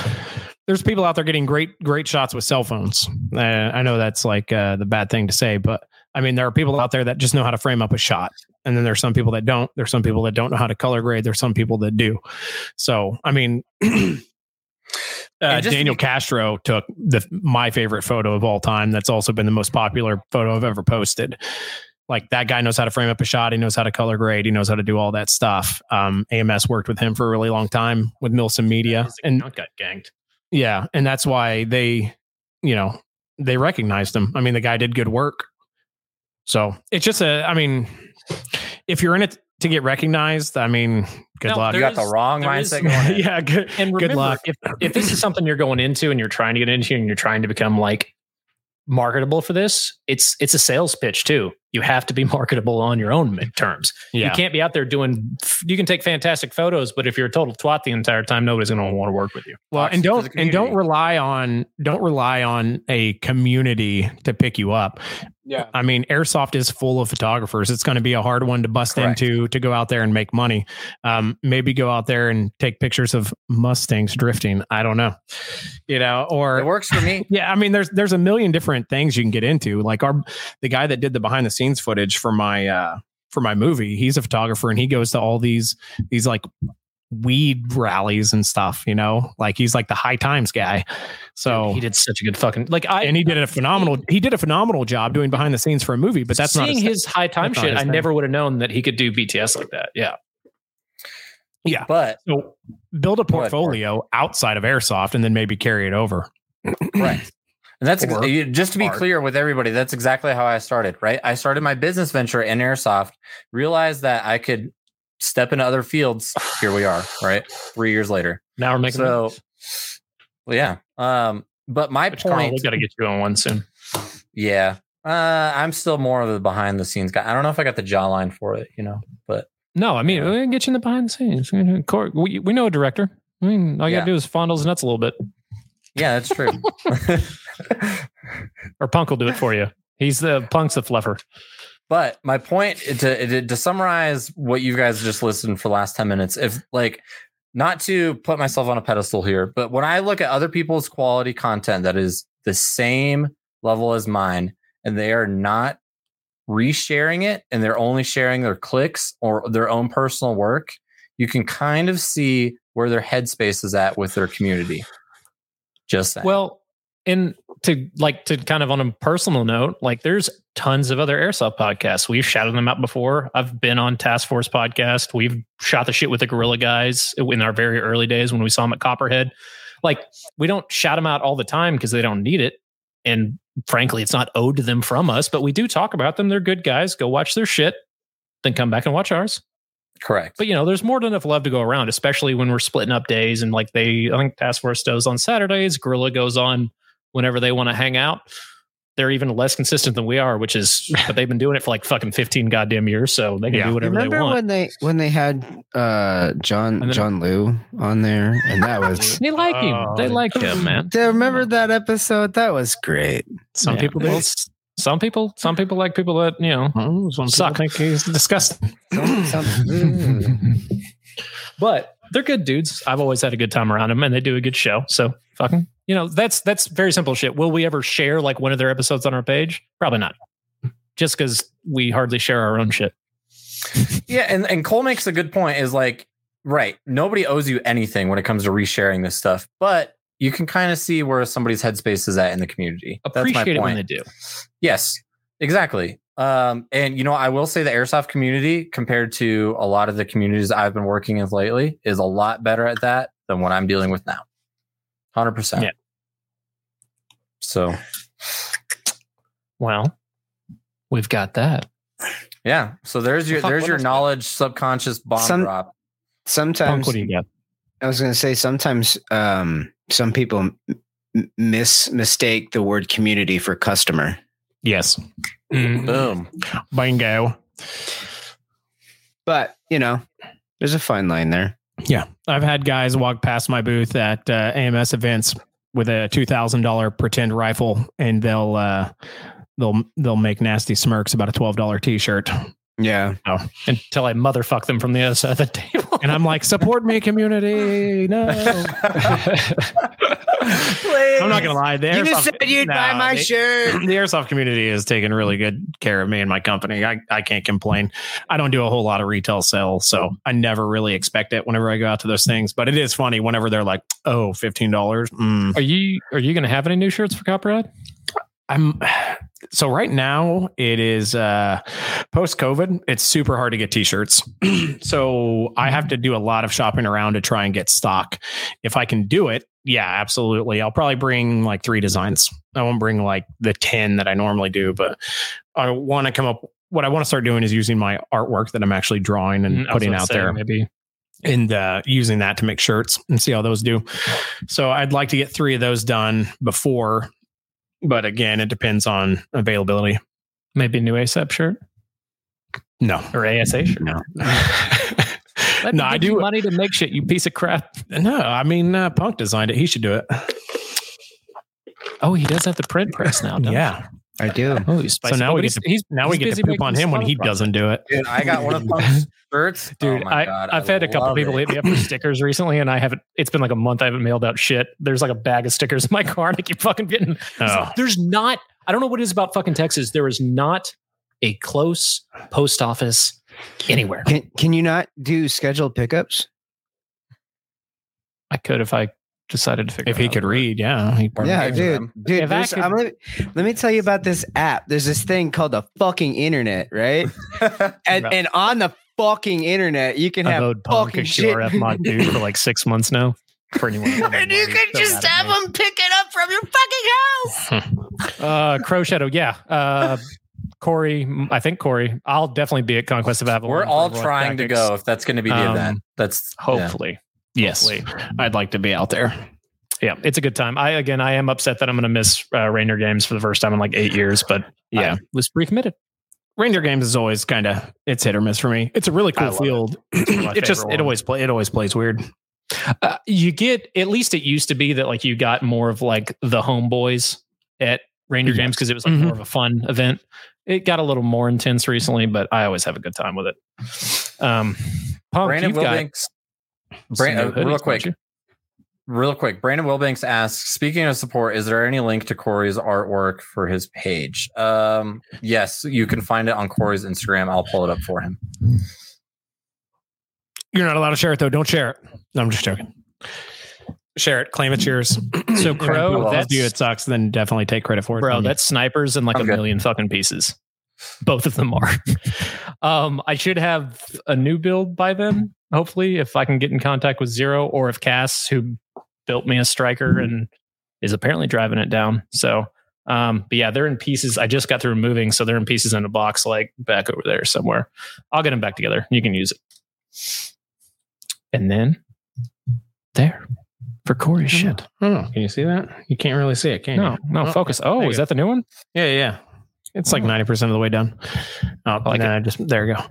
S4: There's people out there getting great great shots with cell phones. Uh, I know that's like uh, the bad thing to say, but I mean, there are people out there that just know how to frame up a shot, and then there's some people that don't. There's some people that don't know how to color grade. There's some people that do. So, I mean, uh,
S2: And just to
S4: Daniel Castro took the my favorite photo of all time. That's also been the most popular photo I've ever posted. Like that guy knows how to frame up a shot. He knows how to color grade. He knows how to do all that stuff. Um, AMS worked with him for a really long time with Milson Media, and
S1: got ganked.
S4: yeah, and that's why they, you know, they recognized him. I mean, the guy did good work. So it's just a. I mean, if you're in it to get recognized, I mean, good
S1: No,
S4: luck.
S2: You
S1: there
S2: got the wrong
S1: there is-
S2: mindset going in.
S4: yeah, good.
S1: And
S4: Good luck.
S1: if if this is something you're going into and you're trying to get into and you're trying to become like marketable for this, it's it's a sales pitch too. You have to be marketable on your own terms.
S4: Yeah,
S1: You can't be out there doing. You can take fantastic photos, but if you're a total twat the entire time, nobody's going to want to work with you.
S4: well,
S2: Talks
S4: and don't and don't rely on don't rely on a community to pick you up.
S3: Yeah.
S4: I mean, airsoft is full of photographers. It's going to be a hard one to bust
S2: Correct.
S4: into to go out there and make money. Um, maybe go out there and take pictures of Mustangs drifting. I don't know, you know, or
S2: It works for me.
S4: Yeah, I mean, there's there's a million different things you can get into. Like our the guy that did the behind the scenes footage for my uh for my movie, he's a photographer and he goes to all these these like weed rallies and stuff. You know, like he's like the high times guy. So
S1: he did such a good fucking like I
S4: and he did a phenomenal he did a phenomenal job doing behind the scenes for a movie. But that's not
S1: seeing his high time
S4: that's
S1: shit. I never would have known that he could do BTS like that. Yeah,
S4: yeah.
S2: But
S4: So build a
S2: Go ahead, Mark.
S4: portfolio outside of airsoft and then maybe carry it over.
S2: Correct. And that's ex- just to be
S1: art.
S2: clear with everybody. That's exactly how I started. Right, I started my business venture in airsoft. Realized that I could step into other fields. Here we are. Right, three years later.
S1: now we're making.
S2: So,
S1: So,
S2: well, yeah. Um, but my
S1: which Carl,
S2: point,
S1: we got to get you on one soon.
S2: yeah, uh, I'm still more of the behind the scenes guy. I don't know if I got the jawline for it, you know, but
S1: No, I mean we can get you in the behind the scenes. We we know a director. I mean, all you
S2: Yeah.
S1: gotta do is fondle his nuts a little bit,
S2: yeah, that's true.
S1: or Punk will do it for you. He's the Punk's the fluffer.
S2: But my point to, to to summarize what you guys just listened for the last 10 minutes, if like not to put myself on a pedestal here, but when I look at other people's quality content that is the same level as mine, and they are not resharing it and they're only sharing their clicks or their own personal work, you can kind of see where their headspace is at with their community. Just saying.
S1: Well, and to like to kind of on a personal note, like there's tons of other airsoft podcasts. We've shouted them out before. I've been on Task Force podcast. We've shot the shit with the Gorilla guys in our very early days when we saw them at Copperhead. Like we don't shout them out all the time because they don't need it. And frankly, it's not owed to them from us, but we do talk about them. They're good guys. Go watch their shit, then come back and watch ours.
S2: correct.
S1: But you know, there's more than enough love to go around, especially when we're splitting up days and like they I think Task Force does on Saturdays, Gorilla goes on whenever they want to hang out. They're even less consistent than we are, which is but they've been doing it for like fucking 15 goddamn years, so they can
S4: Yeah.
S1: do whatever they want.
S3: Remember when they when they had uh John
S1: then-
S3: John Liu on there, and that was.
S1: they like him.
S4: Oh.
S1: They like him, man.
S3: They remember that episode? That was great.
S4: Some
S1: Yeah.
S4: people do.
S1: Well, some people some people like people that, you know,
S4: Oh, some
S1: Suck.
S4: people think he's disgusting.
S1: but they're good dudes. I've always had a good time around them, and they do a good show. So fucking, you know, that's that's very simple shit. Will we ever share like one of their episodes on our page? Probably not. Just because we hardly share our own shit.
S2: Yeah, and, and Cole makes a good point is like, right, nobody owes you anything when it comes to resharing this stuff, but you can kind of see where somebody's headspace is at in the community. That's my
S1: Appreciate it when they do.
S2: Yes, exactly. Um, and you know, I will say the airsoft community compared to a lot of the communities I've been working with lately is a lot better at that than what I'm dealing with now. Hundred percent.
S1: Yeah.
S2: So
S1: Well, we've got that.
S2: yeah, so there's your there's your
S1: else?
S2: knowledge subconscious bomb
S3: Some-
S2: drop.
S1: Punk,
S3: Sometimes
S1: what do you got?
S3: I was going to say sometimes um, some people m- m- mis mistake the word community for customer.
S4: Yes.
S2: Boom.
S4: Bingo.
S3: But you know, there's a fine line there.
S4: Yeah. I've had guys walk past my booth at uh, AMS events with a $2,000 pretend rifle and they'll, uh, they'll, they'll make nasty smirks about a $12 t-shirt.
S3: Yeah,
S1: Until I motherfuck them from the other side of the table.
S4: And I'm like, support me community. No. I'm not gonna lie. The
S3: You
S4: airsoft,
S3: said you'd buy my
S4: they-
S3: shirt.
S4: the airsoft community has taken really good care of me and my company. I, I can't complain. I don't do a whole lot of retail sales, so I never really expect it whenever I go out to those things. But it is funny whenever they're like, oh, $15. Mm.
S1: Are you are you going to have any new shirts for Copperhead?
S4: I'm so right now it is uh post COVID, it's super hard to get t-shirts. so I have to do a lot of shopping around to try and get stock. If I can do it, yeah, absolutely. I'll probably bring like three designs. I won't bring like the 10 that I normally do, but I want to come up what I want to start doing is using my artwork that I'm actually drawing and
S1: Mm,
S4: putting out
S1: say,
S4: there
S1: maybe.
S4: and uh, using that to make shirts and see how those do. So I'd like to get three of those done before, but again, it depends on availability.
S1: Maybe a new ASAP shirt
S4: No,
S1: or ASA shirt.
S4: no,
S1: Let me
S4: no. I
S1: give you
S4: do.
S1: money to make shit. You piece of crap.
S4: No, I mean uh, Punk designed it. He should do it.
S1: Oh, he does have the print press now. doesn't he?
S4: Yeah.
S3: I do.
S1: Oh, he's spicy.
S4: So now
S1: Oh,
S4: we get to
S1: he's
S4: now we get to poop on him when he
S1: stuff.
S4: doesn't do it.
S2: Dude, I got one of Punk's shirts.
S1: Dude,
S2: Oh my
S1: I,
S2: God,
S1: I've
S2: I
S1: had a couple
S2: love
S1: people
S2: it.
S1: hit me up for stickers recently, and I haven't. It's been like a month. I haven't mailed out shit. There's like a bag of stickers in my car, and I keep fucking getting.
S4: Oh.
S1: There's not. I don't know what it is about fucking Texas. There is not a close post office anywhere.
S3: Can can you not do scheduled pickups?
S1: I could if I decided to figure.
S4: If
S1: it
S4: he could read, yeah, he
S2: Or
S3: yeah,
S2: games
S3: dude,
S2: room.
S3: dude.
S1: If I
S3: there's-
S1: could-
S3: I'm gonna, let me tell you about this app. There's this thing called the fucking internet, right? And and on the fucking internet, you can
S1: I've
S3: have
S1: owed Punk a
S3: fucking shit.
S1: QRF mod dude for like six months now. For anyone, who
S3: and you
S1: knows,
S3: can
S1: so
S3: just have them pick it up from your fucking house.
S1: Uh, Crow Shadow, yeah. Uh, Corey, I think Corey. I'll definitely be at Conquest of Avalon.
S2: We're all
S1: Royal
S2: trying to go if that's going to be the
S1: Um,
S2: event. That's yeah.
S1: Hopefully,
S4: yes,
S1: hopefully.
S4: I'd like to be out there.
S1: yeah, it's a good time. I again, I am upset that I'm going to miss uh, Reindeer Games for the first time in like eight years, but
S4: Yeah.
S1: I was recommitted.
S4: Reindeer Games is always kind of it's hit or miss for me. It's a really cool field.
S1: It's one of my
S4: it just
S1: favorite
S4: it always play it always plays weird.
S1: Uh, you get at least it used to be that like you got more of like the homeboys at Reindeer
S4: Yes.
S1: games because it was like
S4: Mhm.
S1: more of a fun event. It got a little more intense recently, but I always have a good time with it. Um, Punk,
S2: Brandon
S1: you've
S2: Wilbanks.
S1: some
S2: Bran-
S1: new
S2: uh, real quick, real quick. Brandon Wilbanks asks, speaking of support, is there any link to Corey's artwork for his page? Um, yes, you can find it on Corey's Instagram. I'll pull it up for him.
S4: You're not allowed to share it though. Don't share it. No, I'm just joking. Share it. Claim it's yours.
S1: So Crow,
S2: well,
S1: that's
S4: you it sucks. Then definitely take credit for it.
S1: bro, that's snipers in like
S2: I'm
S1: a
S2: good.
S1: million fucking pieces. Both of them are. um, I should have a new build by then, hopefully, if I can get in contact with Zero or if Cass, who built me a striker and is apparently driving it down. So, um, but yeah, they're in pieces. I just got through moving, so they're in pieces in a box, like back over there somewhere. I'll get them back together. You can use it. And then there for Corey shit.
S4: Oh, can you see that? You can't really see it, can
S1: No,
S4: you?
S1: no,
S4: Oh,
S1: focus. Oh, is
S4: go.
S1: that the new one?
S4: Yeah, yeah. It's like
S1: Oh.
S4: ninety percent of the way done. Oh, I
S1: like
S4: nah, just there you go.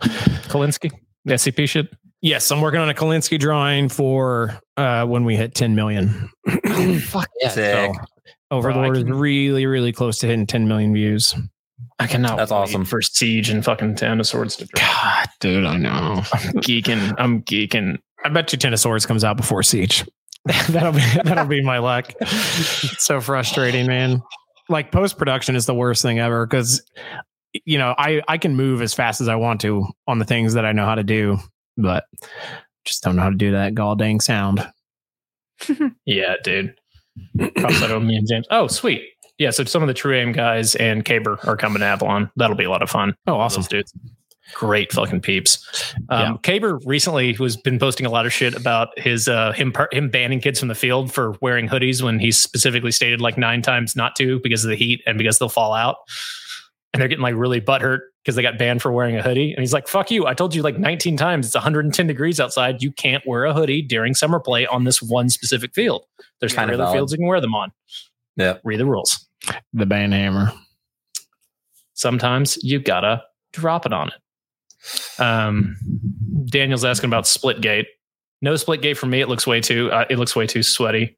S1: Kolinsky? The SCP shit?
S4: Yes, I'm working on a Kolinsky drawing for uh, when we hit 10 million.
S1: Fuck
S2: Sick.
S4: Overlord is really, really close to hitting 10 million views.
S1: I cannot.
S2: That's
S1: wait
S2: awesome.
S1: for Siege and fucking Ten of Swords to drop.
S4: God, dude, I know.
S1: I'm geeking. I'm geeking.
S4: I bet you Ten of Swords comes out before Siege. that'll be that'll be my luck. It's so frustrating, man. Like post production is the worst thing ever because you know I I can move as fast as I want to on the things that I know how to do, but just don't know how to do that gall dang sound.
S1: Yeah, dude. Cross out me and James. Oh, sweet. Yeah, so some of the True Aim guys and Caber are coming to Avalon. That'll be a lot of fun.
S4: Oh, awesome.
S1: Those dudes. Great fucking peeps. Um, Caber recently was been posting a lot of shit about his uh, him him banning kids from the field for wearing hoodies when he's specifically stated like nine times not to because of the heat and because they'll fall out. And they're getting like really butthurt because they got banned for wearing a hoodie. And he's like, "Fuck you! I told you like 19 times. It's 110 degrees outside. You can't wear a hoodie during summer play on this one specific field. There's
S2: Kind of
S1: other
S2: valid.
S1: fields you can wear them on.
S2: Yeah.
S1: Read the rules.
S4: The band hammer.
S1: Sometimes you gotta drop it on it." Um, Daniel's asking about Splitgate. No Splitgate for me. It looks way too. Uh, it looks way too sweaty.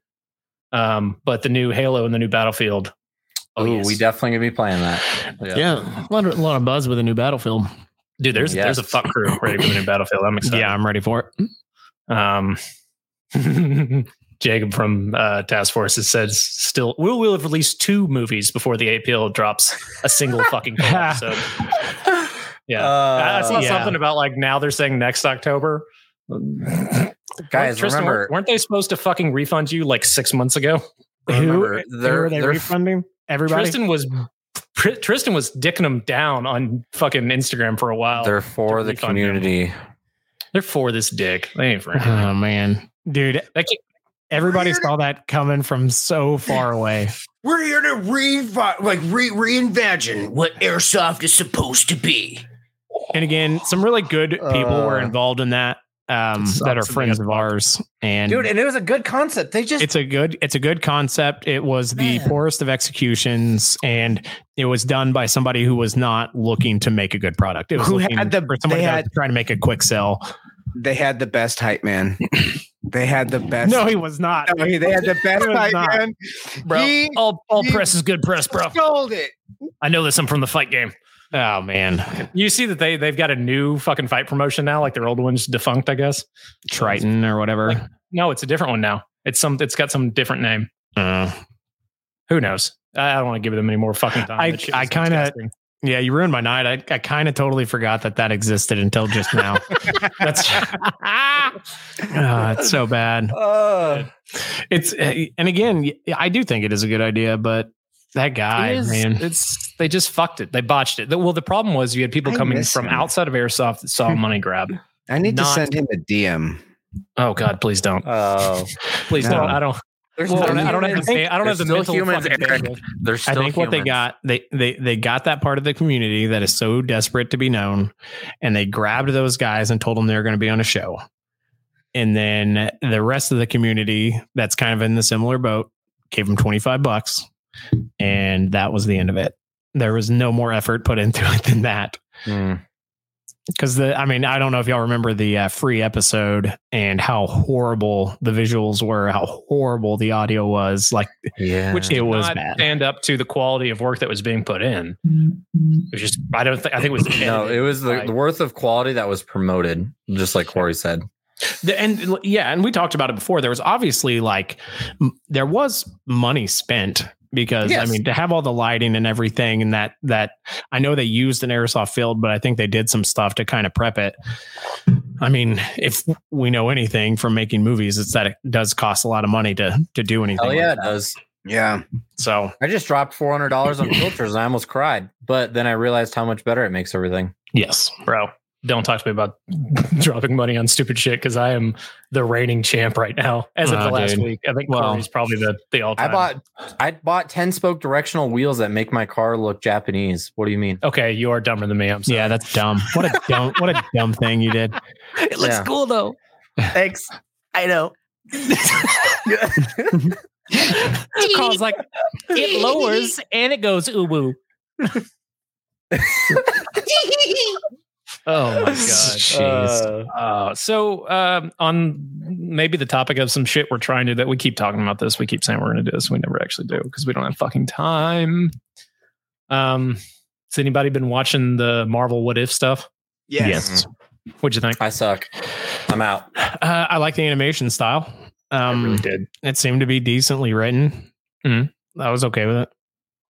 S1: Um, but the new Halo and the new Battlefield. Oh,
S2: Ooh,
S1: yes.
S2: we definitely gonna be playing that.
S4: Yeah, a lot, of, a lot of buzz with a new battlefield.
S1: dude. There's there's a
S2: Yes.
S1: fuck crew ready for the new Battlefield. I'm excited.
S4: Yeah, I'm ready for it.
S1: Um, Jacob from uh, Task Force has said still we'll we'll have released two movies before the APL drops a single fucking full episode. Yeah, I I saw
S2: Uh,
S4: yeah.
S1: something about like now they're saying next October.
S2: guys,
S1: Tristan,
S2: remember
S1: weren't- weren't they supposed to fucking refund you like six months ago?
S2: remember
S4: who,
S2: they're-
S4: who are they
S2: they're-
S4: refunding? Everybody.
S1: Tristan was Tristan was dicking them down on fucking Instagram for a while.
S2: they're
S1: They're,
S2: for the
S1: community. him.
S2: community.
S1: for this dick. They ain't for anything.
S4: oh man, dude!
S1: They
S4: Everybody saw that coming from so far away.
S3: We're here to re like re reimagine what airsoft is supposed to be.
S4: And again, some really good people were
S2: Uh,
S4: involved in that um, that are friends of ours. And
S3: Dude, and it was a good concept. They just
S4: it's a good it's a good concept. It was the poorest of executions, and it was done by somebody who was not looking to make a good product. It was
S3: Who had the-
S4: for somebody
S3: they had-
S4: trying to make a quick sell.
S3: they had the best hype man. they had the best
S4: No, he was not.
S3: No, he- they had the best
S4: He
S3: hype man.
S1: bro.
S3: He
S1: all all
S3: he-
S1: press is good press, bro.
S3: sold it.
S1: I know this. I'm from the fight game.
S4: Oh man,
S1: You see that they they've got a new fucking fight promotion now, like their old one's defunct, I guess.
S4: Triton or whatever.
S1: No, it's a different one now. It's some. It's got some different name.
S4: Uh,
S1: Who knows? I don't want to give them any more fucking time.
S4: I- I kinda-
S1: disgusting.
S4: yeah, you ruined my night. I, I kind of totally forgot that that existed until just now.
S1: That's
S4: Ah, it's so bad.
S2: Uh,
S4: It's uh, and again, I do think it is a good idea, but that guy,
S1: It is-
S4: man,
S1: It's they just fucked it. They botched it. Well, the problem was you had people
S3: I
S1: coming from
S3: him.
S1: outside of airsoft that saw a money grab.
S3: I need to send him a DM.
S1: Oh God, please don't.
S2: oh,
S1: Please
S3: No.
S1: don't. I don't. Well, I
S2: no
S1: don't, I don't have
S2: humans.
S1: the. I don't have
S2: There's
S1: the mental
S2: humans,
S1: fucking
S2: Eric.
S1: bandwidth.
S2: There's
S4: I
S2: still
S4: think what they got, they they they got that part of the community that is so desperate to be known, and they grabbed those guys and told them they were going to be on a show. And then the rest of the community that's kind of in the similar boat gave them 25 bucks. And that was the end of it. There was no more effort put into it than that.
S2: Hmm.
S4: Because the, I mean, I don't know if y'all remember the uh, free episode and how horrible the visuals were, how horrible the audio was. Like,
S2: Yeah.
S1: Which
S4: It was
S1: not
S4: bad.
S1: stand up to the quality of work that was being put in. It was just. I don't think. I think it was.
S2: no, it was the, the worth of quality that was promoted, just like Corey said.
S4: The, and yeah, and we talked about it before. There was obviously like m- there was money spent because
S1: Yes.
S4: I mean to have all the lighting and everything and that that I know they used an airsoft field, but I think they did some stuff to kind of prep it. I mean, if we know anything from making movies, it's that it does cost a lot of money to to do anything.
S2: Hell yeah,
S4: like
S2: it does.
S3: Yeah.
S4: So
S2: I just dropped four hundred dollars on filters and I almost cried, but then I realized how much better it makes everything.
S4: yes,
S1: bro. Don't talk to me about dropping money on stupid shit because I am the reigning champ right now. As of
S4: Oh,
S1: the last
S4: dude.
S1: week, I think
S4: Well,
S1: Corey's probably the the all
S2: I bought I bought ten spoke directional wheels that make my car look Japanese. What do you mean?
S1: Okay, you are dumber than me. I'm sorry.
S4: yeah, that's dumb. What a dumb what a dumb thing you did.
S2: It looks
S1: cool though.
S2: Thanks. I know.
S1: Carl's like it lowers and it goes uwu. Oh my god.
S4: Jeez.
S1: Uh, so um, on maybe the topic of some shit we're trying to that we keep talking about this. We keep saying we're going to do this. We never actually do because we don't have fucking time. Um, has anybody been watching the Marvel What If stuff?
S4: yes.
S1: What'd you think?
S2: I suck. I'm out.
S4: Uh, I like the animation style. Um,
S1: did.
S4: It seemed to be decently written.
S1: Mhm.
S4: I was okay with it.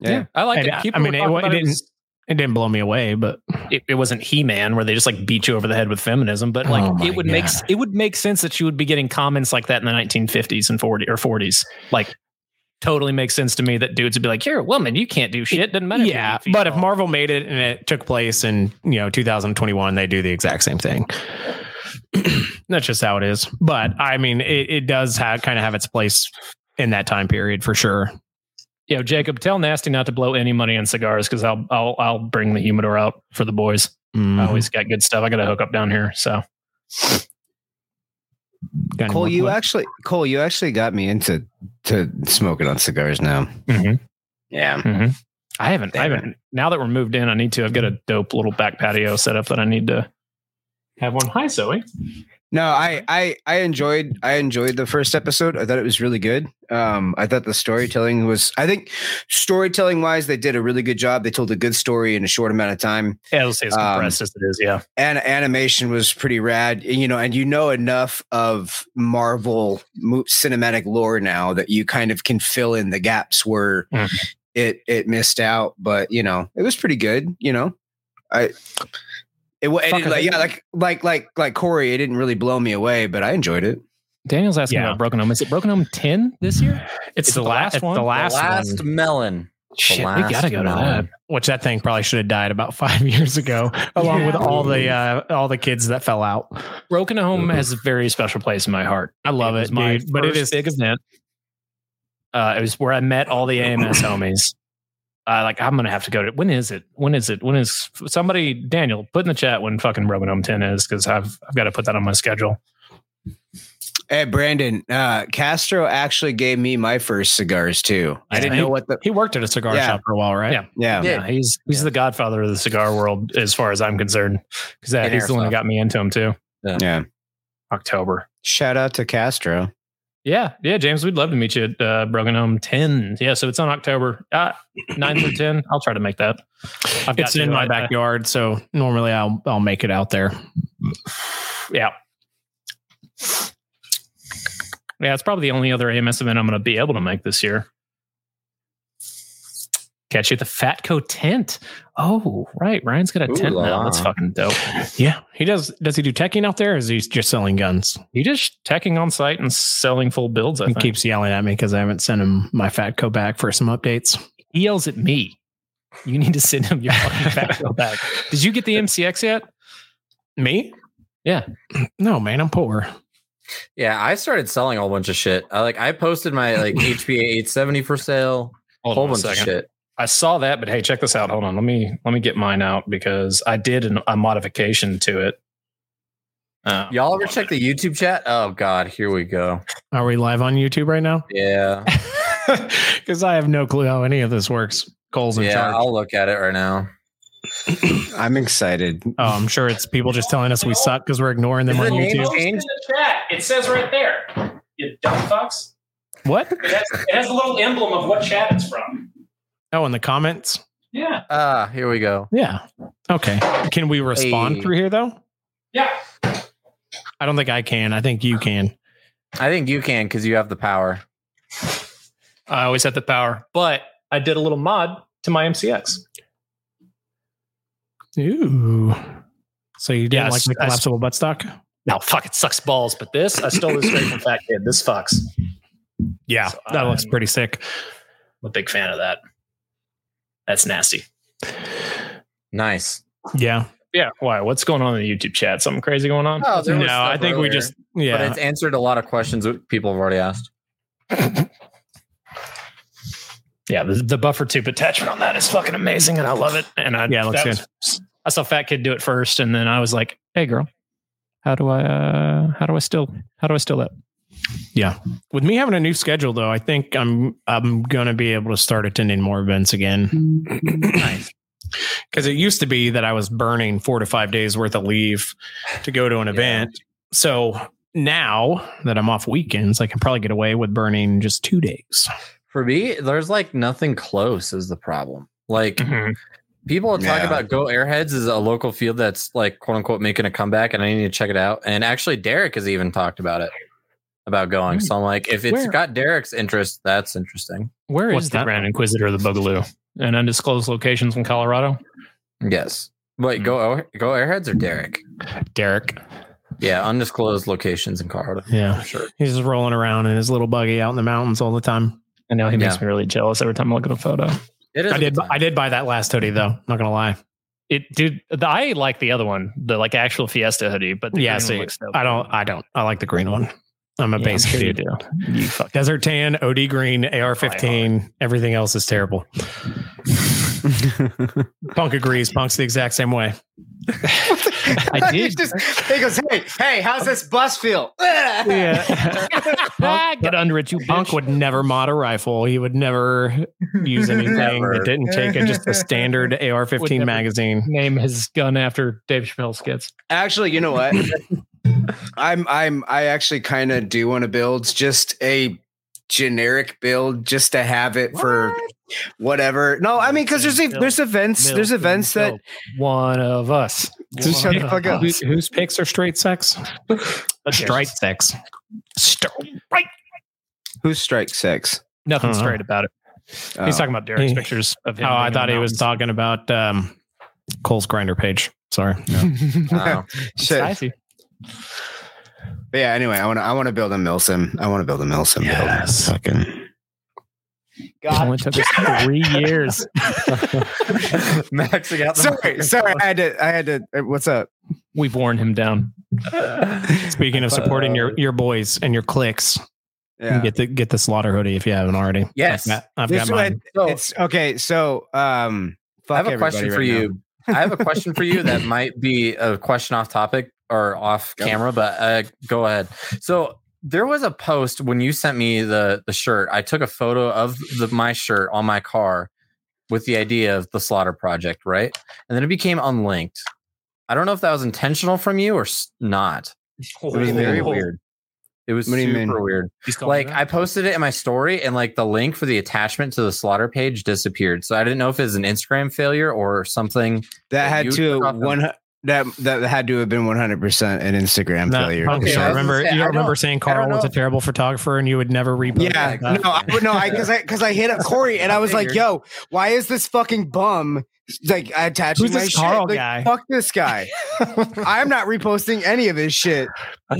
S3: Yeah.
S1: I like it.
S4: I-
S1: People
S4: I mean, it
S1: talking
S4: wa-
S1: about
S4: it
S1: it
S4: didn't-
S1: was-
S4: It didn't blow me away, but
S1: it, it wasn't He-Man where they just like beat you over the head with feminism, but like
S4: Oh
S1: it would make it would make sense that you would be getting comments like that in the 1950s and 40 or 40s. Like totally makes sense to me that dudes would be like, "You're a woman, you can't do shit." Doesn't matter.
S4: yeah.
S1: eight feet
S4: But if. Marvel made it and it took place in you know 2021, they do the exact same thing. That's just how it is. But I mean, it, it does have kind of have its place in that time period for sure.
S1: Yo, Jacob, tell Nasty not to blow any money on cigars because I'll I'll I'll bring the humidor out for the boys.
S4: Mhm.
S1: I always got good stuff. I got a hookup down here. So
S4: Got
S3: Cole, you
S4: questions?
S3: actually Cole, you actually got me into to smoking on cigars now.
S1: Mhm.
S3: Yeah.
S1: I haven't. I haven't. Now that we're moved in, I need to. I've got a dope little back patio set up that I need to have one. Hi, Zoe.
S3: No, I, I I enjoyed I enjoyed the first episode. I thought it was really good. Um, I thought the storytelling was. I think storytelling wise, they did a really good job. They told a good story in a short amount of time,
S1: Yeah, I'll say it's
S3: Um,
S1: compressed as it is. Yeah.
S3: and animation was pretty rad. You know, and you know enough of Marvel cinematic lore now that you kind of can fill in the gaps where
S1: Mhm.
S3: it it missed out. But you know, it was pretty good. You know, I. It, wa- it, like, yeah, like like like like Corey, it didn't really blow me away, but I enjoyed it.
S1: Daniel's asking
S4: Yeah.
S1: about Broken Home. Is it Broken Home 10 this year?
S4: It's,
S1: It's
S4: the,
S1: the
S4: last
S1: last one?
S4: the
S1: The
S4: last,
S2: Last
S4: one,
S2: melon.
S1: Shit, we gotta go to that.
S4: which I think probably should have died about five years ago, along with all the uh, all the kids that fell out.
S1: Broken Home has a very special place in my heart.
S4: I love
S1: was
S4: it,
S1: my
S4: dude. But it is
S1: first
S4: is
S1: big event. Uh, it was where I met all the AMS homies. Uh, like I'm gonna have to go to. When is it? When is it? When is somebody Daniel put in the chat when fucking Broken Home 10 is because I've I've got to put that on my schedule.
S3: Hey Brandon, uh, Castro actually gave me my first cigars too. I didn't
S4: he-
S3: know what the
S4: he worked at a cigar
S3: Yeah.
S4: shop for a while, right?
S1: Yeah.
S3: yeah.
S2: Yeah.
S1: Yeah, he's he's the godfather of the cigar world as far as I'm concerned. Because
S2: And
S1: he's the one that got me into him too.
S3: yeah.
S1: October.
S3: Shout out to Castro.
S1: Yeah, yeah, James, we'd love to meet you at uh, Broken Home 10. Yeah, so it's on October uh, 9 through 10. I'll try to make that. I've
S4: It's in my
S1: I-
S4: backyard, so normally I'll I'll make it out there.
S1: yeah. Yeah, it's probably the only other AMS event I'm going to be able to make this year. Catch you at the Fatco tent. Oh, right. Ryan's got a
S2: Ooh
S1: tent
S2: la
S1: now.
S2: la.
S1: That's fucking dope.
S4: Yeah, he does. Does he do teching out there, or is he just selling guns?
S1: He just teching on site and selling full builds. I
S4: He
S1: think.
S4: keeps yelling at me because I haven't sent him my Fatco back for some updates.
S1: he yells at me. You need to send him your fucking Fatco back. Did you get the MCX yet?
S4: Me?
S1: Yeah.
S4: No, man, I'm poor.
S2: Yeah, I started selling a whole bunch of shit. I like I posted my like HPA 870 for sale. A
S1: Hold
S2: whole
S1: on a
S2: bunch of
S1: second.
S2: shit.
S1: I saw that, but hey, check this out. Hold on. Let me let me get mine out because I did an, a modification to it. Uh,
S2: Y'all ever check the YouTube chat? Oh god, here we go.
S4: Are we live on YouTube right now?
S2: Yeah.
S4: Because I have no clue how any of this works. Cole's in
S2: yeah,
S4: charge.
S2: I'll look at it right now.
S3: I'm excited.
S4: oh, I'm sure it's people just telling us we suck because we're ignoring them
S2: Is
S4: on
S2: the name
S4: YouTube.
S2: changed?
S1: chat. It says right there. You dumb fucks.
S4: What?
S1: It has, it has a little emblem of what chat it's from.
S4: Oh, in the comments?
S1: Yeah.
S2: Ah, here we go.
S4: Yeah. Okay. Can we respond
S2: Hey.
S4: through here though?
S1: Yeah.
S4: I don't think I can. I think you can.
S2: I think you can because you have the power.
S1: I always have the power, but I did a little mod to my MCX.
S4: Ooh. So you didn't
S1: Yeah,
S4: like the
S1: I- I-
S4: collapsible buttstock?
S1: No, fuck, it sucks balls. But this, I stole this straight from Fat Kid. This fucks.
S4: Yeah.
S1: So
S4: that looks
S1: I'm-
S4: pretty sick.
S1: I'm a big fan of that. That's nasty.
S2: Nice.
S4: Yeah.
S1: Yeah. Why? What's going on in the YouTube chat? Something crazy going on?
S2: Oh,
S4: No, I
S2: stuff
S4: think we
S2: earlier,
S4: just
S2: But
S4: yeah.
S2: it's answered a lot of questions that people have already asked.
S1: yeah, the, the buffer tube attachment on that is fucking amazing, and I love it. And I
S4: Yeah, it looks
S1: that was- I saw Fat Kid do it first, and then I was like, "Hey, girl, how do I? uh How do I still? How do I still that?"
S4: With me having a new schedule though, I think I'm I'm gonna be able to start attending more events again.
S1: Nice.
S4: Because it used to be that I was burning four to five days worth of leave to go to an
S2: Yeah.
S4: event. So now that I'm off weekends, I can probably get away with burning just two days.
S2: For me, there's like nothing close is the problem. Like
S1: Mhm.
S2: people talk
S3: Yeah.
S2: about Go Airheads is a local field that's like quote unquote making a comeback, and I need to check it out. And actually, Derek has even talked about it about going. So I'm like, if it's
S1: Where?
S2: got Derek's interest, that's interesting.
S1: Where is
S4: What's
S1: the
S4: that?
S1: Grand Inquisitor of the Boogaloo? An undisclosed locations in Colorado.
S2: Yes. Wait,
S1: Hmm.
S2: go Go Airheads or Derek?
S4: Derek.
S2: Yeah, undisclosed locations in Colorado.
S4: Yeah.
S2: Sure.
S4: He's just rolling around in his little buggy out in the mountains all the time.
S1: I know he makes
S2: Yeah.
S1: me really jealous every time I look at a photo.
S2: It is.
S4: I
S2: a
S4: did. I did buy that last hoodie though, not gonna lie.
S1: It, dude. The, I like the other one, the like actual Fiesta hoodie, but the
S4: Yeah,
S1: green one
S4: see,
S1: looks dope.
S4: I don't I don't. I like the green one. I'm a
S1: Yeah, I'm
S4: basic
S1: sure you
S4: dude.
S1: do. You fuck.
S4: Desert tan, OD green, AR 15, everything else is terrible. Punk agrees. Punk's the exact same way.
S1: I
S3: He
S1: did.
S3: just- he goes, "Hey, hey, how's this bus feel?"
S1: Ah, get under it, you
S4: Punk
S1: bitch.
S4: would never mod a rifle. He would never use anything
S2: Never.
S4: that didn't take a, just a standard
S1: AR-15
S4: magazine.
S1: name his gun after Dave Chappelle skits.
S3: Actually, you know what? I'm I'm I actually kind of do want to build just a generic build just to have it for whatever. No, I mean because there's e- there's events there's
S1: Milk
S3: events that
S1: milk. one of us.
S3: Just shut the
S1: One
S3: fuck
S1: of
S3: up.
S1: us.
S4: Who, whose picks are straight sex? Straight sex.
S1: Straight.
S3: who's strike six.
S1: Nothing
S4: Uh-huh.
S1: straight about it.
S3: Oh.
S1: He's talking about Derek's
S4: He-
S1: pictures of him.
S4: Oh, I thought
S1: the
S4: he was talking about um, Cole's Grindr page. Sorry.
S2: Oh.
S3: Shit.
S1: I see.
S3: But yeah. Anyway, I want to I want to build a Milsim. I want to build a Milsim. build.
S4: Yes.
S3: Fucking.
S1: It only took us three years.
S2: Maxing out the
S3: Sorry, sorry. I had to. I had to. uh, What's up?
S1: We've worn him down.
S4: Speaking of supporting your, your boys and your clicks, you can
S3: Yeah.
S4: get the get the slaughter hoodie if you haven't already.
S2: Yes.
S4: I've got, I've got
S3: one-
S4: mine.
S2: So,
S3: It's okay. So, um,
S2: I have a question for
S3: right
S2: you. I have a question for you that might be a question off topic or off
S3: Go.
S2: camera, but uh, go ahead. So there was a post when you sent me the the shirt. I took a photo of the my shirt on my car with the idea of the Slaughter Project, right? And then it became unlinked. I don't know if that was intentional from you or not. It was very weird. It was
S3: What
S2: super weird. Like I posted it in my story, and like the link for the attachment to the Slaughter page disappeared. So I didn't know if it was an Instagram failure or something.
S3: That
S2: Yeah,
S3: had to one that that had to have been one hundred percent an Instagram
S4: No,
S3: failure.
S4: okay,
S2: Okay, I
S4: I remember
S2: gonna say,
S4: you
S2: I
S4: don't remember saying Carl was
S2: know
S4: a terrible photographer and you would never repost
S3: Yeah,
S4: that.
S3: no, I, would no, I because I because I hit up Corey and I was like, "Yo, why is this fucking bum like attaching
S4: Who's
S3: my
S4: this
S3: shit?
S4: Carl
S3: Like,
S4: guy?
S3: Fuck this guy! I'm not reposting any of his shit.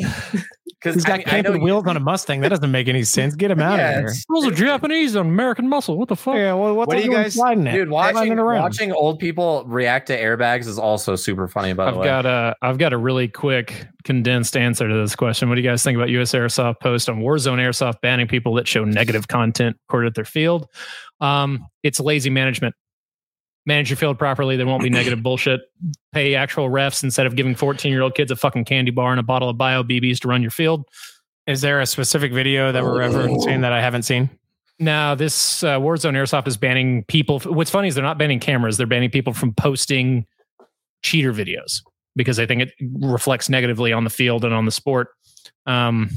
S2: Because
S4: He's got camping wheels on a Mustang. That doesn't make any sense. Get him out
S2: Yeah,
S4: of here.
S2: it's-
S1: Those are Japanese on American muscle. What the fuck?
S4: Yeah, well, what's
S3: What are you guys-
S4: sliding it?
S2: Dude, watching
S4: around.
S2: watching old people react to airbags is also super funny. By the
S1: I've
S2: way,
S1: got a I've got a really quick condensed answer to this question. What do you guys think about US Airsoft post on Warzone Airsoft banning people that show negative content recorded at their field? Um, it's lazy management. Manage your field properly. There won't be negative bullshit. Pay actual refs instead of giving 14 year old kids a fucking candy bar and a bottle of bio BBs to run your field.
S4: Is there a specific video that we're referencing that I haven't seen?
S1: Now, this uh, Warzone Airsoft is banning people. What's funny is they're not banning cameras; they're banning people from posting cheater videos because they think it reflects negatively on the field and on the sport. Um,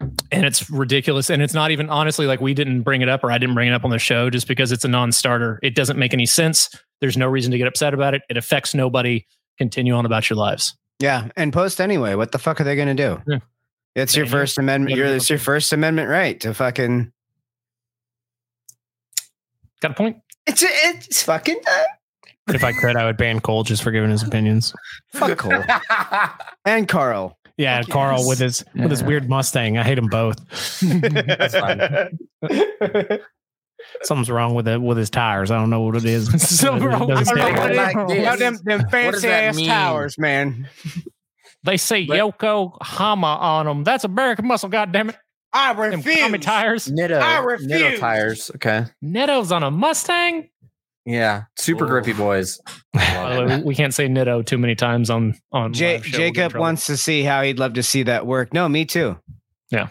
S1: and it's ridiculous. And it's not even honestly like we didn't bring it up or I didn't bring it up on the show just because it's a non-starter. It doesn't make any sense. There's no reason to get upset about it. It affects nobody. Continue on about your lives.
S3: Yeah, and post anyway. What the fuck are they going to do?
S1: Yeah.
S3: It's your
S1: Ban
S3: First Amendment.
S1: Let 'em
S3: Your, it's your First Amendment right to fucking.
S1: Got a point?
S3: It's it's fucking uh,
S4: If I could, I would ban Cole just for giving his opinions.
S3: fuck Cole and Carl.
S4: Yeah,
S3: Fuck
S4: Carl
S3: yes.
S4: with his with his weird Mustang. I hate them both. Something's wrong with it with his tires. I don't know what it is.
S1: Something wrong with
S4: Doesn't
S1: his
S4: stand
S1: tires.
S4: right.
S2: Like this.
S3: Now them them fancy ass
S2: mean?
S3: towers, man.
S1: They say
S2: But-
S1: Yokohama on them. That's American muscle, goddammit.
S3: I
S1: Them
S3: refuse.
S1: Tommy tires.
S2: Nitto,
S3: I
S2: Nitto
S3: refuse.
S2: tires. Okay,
S1: Nitto's on a Mustang.
S2: Yeah, super grippy boys.
S1: By we can't say Nitto too many times on on.
S3: Ja-
S1: live show. We'll
S3: Jacob wants to see how he'd love to see that work. No, me too.
S1: Yeah,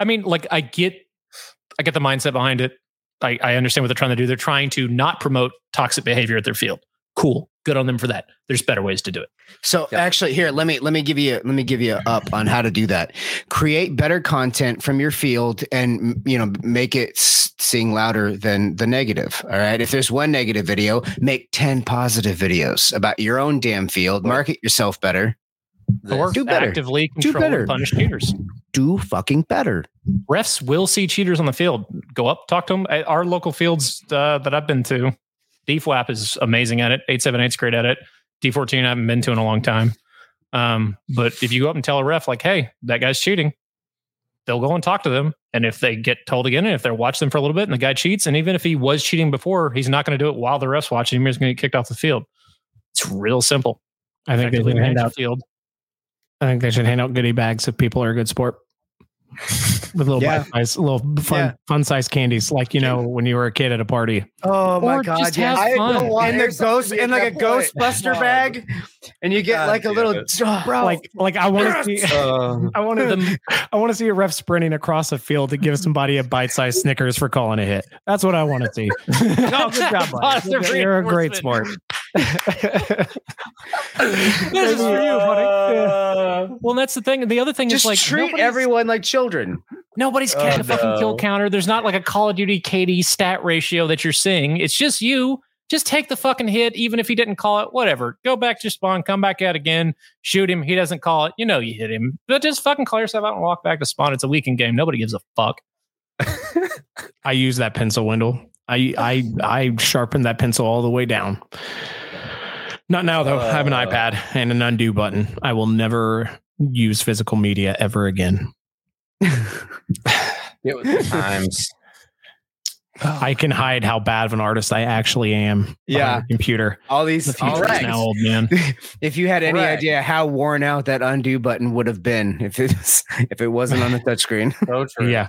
S1: I mean, like I get, I get the mindset behind it. I, I understand what they're trying to do. They're trying to not promote toxic behavior at their field. Cool, good on them for that. There's better ways to do it.
S3: So
S2: Yep.
S3: actually, here let me let me give you let me give you up on how to do that. Create better content from your field, and you know make it sing louder than the negative. All right. If there's one negative video, make ten positive videos about your own damn field. Market yourself better.
S1: Or
S3: Do better.
S1: actively
S3: Do
S1: control
S3: better.
S1: and punish cheaters.
S3: Do fucking better.
S1: Refs will see cheaters on the field. Go up, talk to them. Our local fields uh, that I've been to, DFWAP is amazing at it. 878 is great at it. D14 I haven't been to in a long time. Um, but if you go up and tell a ref, like, hey, that guy's cheating, they'll go and talk to them. And if they get told again, and if they watch them for a little bit and the guy cheats, and even if he was cheating before, he's not going to do it while the ref's watching him. He's going to get kicked off the field. It's real simple.
S4: I think they should hand out.
S1: field.
S4: I think they should hand out goodie bags if people are a good sport. With little
S3: Yeah.
S4: bite size, little fun,
S3: Yeah.
S4: fun size candies, like you know when you were a kid at a party.
S3: Oh
S1: my Or God, just yes. have
S3: I
S1: fun.
S3: don't want- And the ghost in like a Ghostbuster bag, and you get
S2: God
S3: like a little
S2: it.
S3: bro.
S4: Like, like I want to see.
S2: Uh,
S4: I want to. I want to see a ref sprinting across a field to give somebody a bite-sized Snickers for calling a hit. That's what I want to see. oh, good job, buddy. You're a great sport.
S1: This is for you, buddy. Yeah. Uh, well, that's the thing. The other thing
S3: Just
S1: is like
S3: treat everyone like children.
S1: Nobody's
S2: Oh,
S1: getting a oh,
S2: fucking
S1: kill counter. There's not like a Call of Duty KD stat ratio that you're seeing. It's just you. Just take the fucking hit, even if he didn't call it. Whatever. Go back to spawn. Come back out again. Shoot him. He doesn't call it. You know you hit him. But just fucking call yourself out and walk back to spawn. It's a weekend game. Nobody gives a fuck.
S4: I use that pencil, Wendell. I I I sharpen that pencil all the way down. Not now though. I have an
S2: Uh.
S4: iPad and an undo button. I will never use physical media ever again.
S2: It was times.
S4: I can hide how bad of an artist I actually am.
S3: Yeah.
S4: the computer.
S3: All these.
S4: future
S3: all
S4: is
S2: right.
S4: now old man.
S3: if you had any
S2: Correct.
S3: idea how worn out that undo button would have been if it was, if it wasn't on the touchscreen.
S2: So true.
S4: Yeah,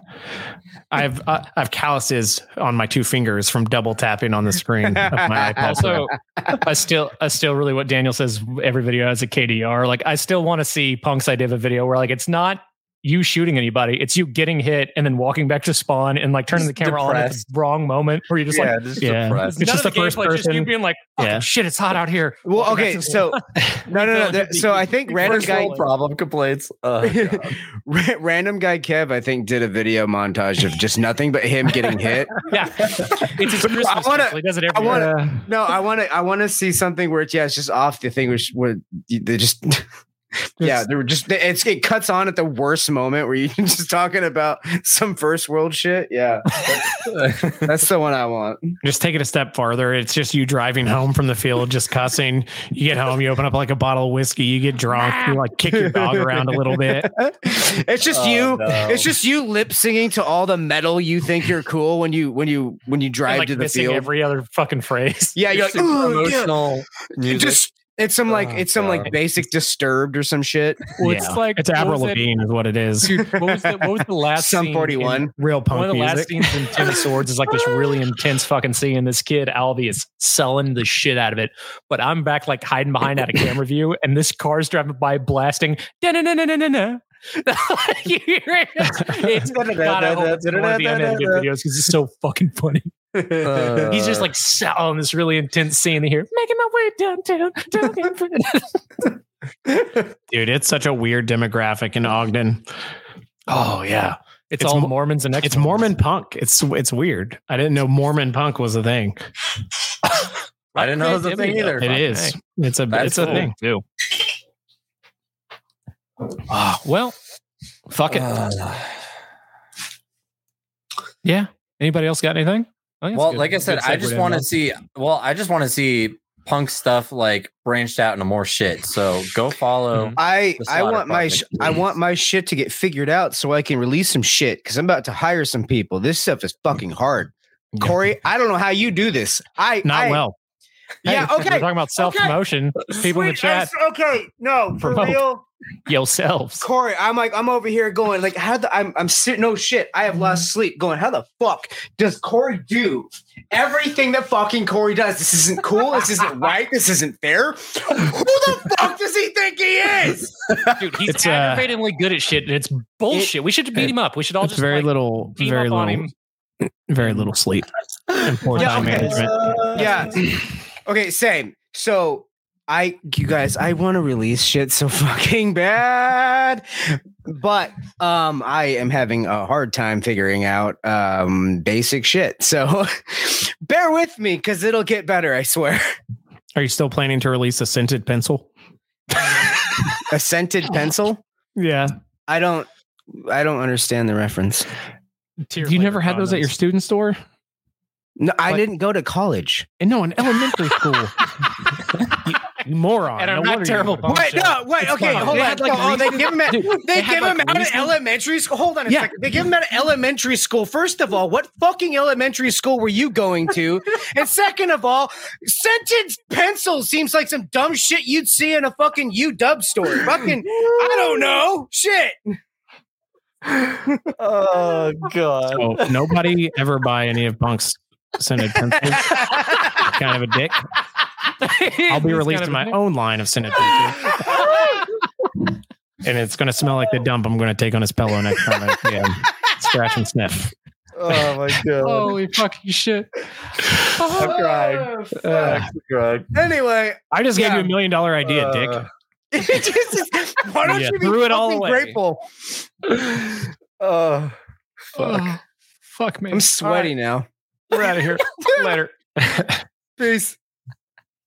S4: I've uh, I've calluses on my two fingers from double tapping on the screen of my iPad.
S1: Also, I still, I still really what Daniel says. Every video has a KDR. Like, I still want to see Punk's idea of a video where like it's not you shooting anybody, it's you getting hit and then walking back to spawn and like turning
S2: Just
S1: the camera on at the wrong moment where you're just
S2: yeah,
S1: like.
S2: just
S4: yeah.
S2: depressed.
S4: It's
S1: none
S4: just
S1: of
S4: the first
S1: gameplay, just you
S4: person.
S1: being like, fucking
S4: Yeah.
S1: shit, it's hot out here.
S3: Well,
S1: Walking
S3: okay,
S1: to the
S3: so no, no, no. there- So I think random guy,
S2: problem complaints. Oh, God.
S3: ra- random guy Kev, I think did a video montage of just nothing but him getting hit.
S1: yeah, it's his Christmas.
S3: I wanna-
S1: he does it
S3: I
S1: every
S3: wanna-
S1: year.
S3: No, I want to. I want to see something where it's yeah, it's just off the thing where, sh- where they just. Yeah, they were just. It's it cuts on at the worst moment where you're just talking about some first world shit. Yeah, that's the one I want.
S4: Just take it a step farther. It's just you driving home from the field, just cussing. You get home, you open up like a bottle of whiskey, you get drunk, you like kick your dog around a little bit.
S3: It's just
S2: Oh,
S3: you.
S2: no.
S3: It's just you lip singing to all the metal you think you're cool when you when you when you drive
S1: like
S3: to the field.
S1: every other fucking phrase.
S3: yeah, you're like
S2: Super
S3: "Ooh,
S2: emotional
S3: It
S2: music.
S3: just it's some like
S2: Oh,
S3: it's some like basic disturbed or some shit.
S1: Well, it's
S4: Yeah.
S1: like
S4: It's
S1: what
S4: Avril? Lavigne, is what it is.
S1: Dude, what was the what was the last Sum
S3: 41.
S4: Real punk
S1: one of the
S4: music.
S1: last scenes in Ten of Swords is like this really intense fucking scene. And this kid Alvy is selling the shit out of it, but I'm back like hiding behind at a camera view, and this car's driving by blasting. It's God, I hope it's one of the unedited videos because it's so fucking funny.
S2: Uh,
S1: He's just like on this really intense scene here, making my way downtown. downtown.
S4: Dude, it's such a weird demographic in Ogden.
S1: oh yeah, it's,
S4: It's
S1: all
S4: mo-
S1: Mormons and
S4: It's
S1: ex-Mormons.
S4: Mormon punk. It's it's weird. I didn't know Mormon punk was a thing.
S2: I didn't know it was a thing either.
S4: It is. It's a
S2: That's
S4: it's a
S2: cool.
S4: thing.
S1: too. Ah, well, fuck it.
S2: Uh,
S1: yeah. Anybody else got anything? I think it's
S2: well,
S1: good-
S2: like I said, I just want to see. Well, I just want to see punk stuff like branched out into more shit. So go follow.
S1: Mhm.
S3: I I want my sh- I want my shit to get figured out so I can release some shit because I'm about to hire some people. This stuff is fucking hard.
S4: Yeah.
S3: Corey, I don't know how you do this. I
S4: Not
S3: I-
S4: well.
S3: Yeah, okay.
S1: We're talking about self promotion. People in the chat,
S3: I- okay, no, for
S1: Promote.
S3: real.
S1: Yourselves.
S3: Corey, I'm like, I'm over here going, like, how the I'm I'm sitting no shit. I have lost sleep going, how the fuck does Corey do everything that fucking Corey does? This isn't cool. This isn't right. This isn't fair. Who the fuck does he think he is?
S1: Dude, he's
S4: It's, uh,
S1: aggravatingly good at shit, and it's bullshit. we should beat him up. We should all just
S4: very
S1: like,
S4: little,
S1: team
S4: very
S1: up on
S4: little,
S1: him.
S4: very little sleep and poor
S3: Yeah,
S4: time
S3: okay.
S4: management.
S3: yeah. Okay, same. So I you guys, I want to release shit so fucking bad. But um I am having a hard time figuring out um basic shit. So bear with me cuz it'll get better, I swear.
S4: Are you still planning to release a scented pencil?
S3: A scented pencil?
S4: Yeah.
S3: I don't I don't understand the reference.
S1: Tear
S4: You never
S1: flavored
S4: had those at your student store?
S3: No, I
S4: What?
S3: didn't go to college.
S4: And no, in elementary school. You, you moron.
S1: And I'm
S4: No
S1: not
S4: wonder you-
S1: terrible.
S3: Wait, no, wait,
S1: It's
S3: okay,
S1: fine.
S3: hold
S1: They
S3: on.
S1: like,
S3: oh, they give him at,
S1: Dude,
S3: they,
S1: they had,
S3: give
S1: like,
S3: him out in
S1: Riesling.
S3: elementary school. Hold on a
S4: Yeah.
S3: second. They give him out of elementary school. First of all, what fucking elementary school were you going to? and second of all, scented pencil seems like some dumb shit you'd see in a fucking UW store. Fucking, I don't know. Shit.
S2: Oh god.
S4: Oh, nobody ever buy any of Punk's scented pencils. kind of a dick. I'll be
S1: He's
S4: releasing
S1: kind
S4: my
S1: of
S4: own line of scented and it's going to smell like the dump I'm going to take on his pillow next time I see him. Scratch and sniff.
S3: Oh my god.
S1: Holy fucking shit!
S3: I'm crying.
S1: Uh,
S3: I'm crying. Anyway,
S4: I just gave you a million dollar idea, Dick.
S2: Uh,
S3: Jesus, why don't
S4: Yeah,
S3: you be
S4: it all
S3: fucking
S4: away.
S3: grateful? Oh, fuck.
S1: oh, fuck me.
S3: I'm sweaty now.
S1: We're out of here. Later.
S3: Peace.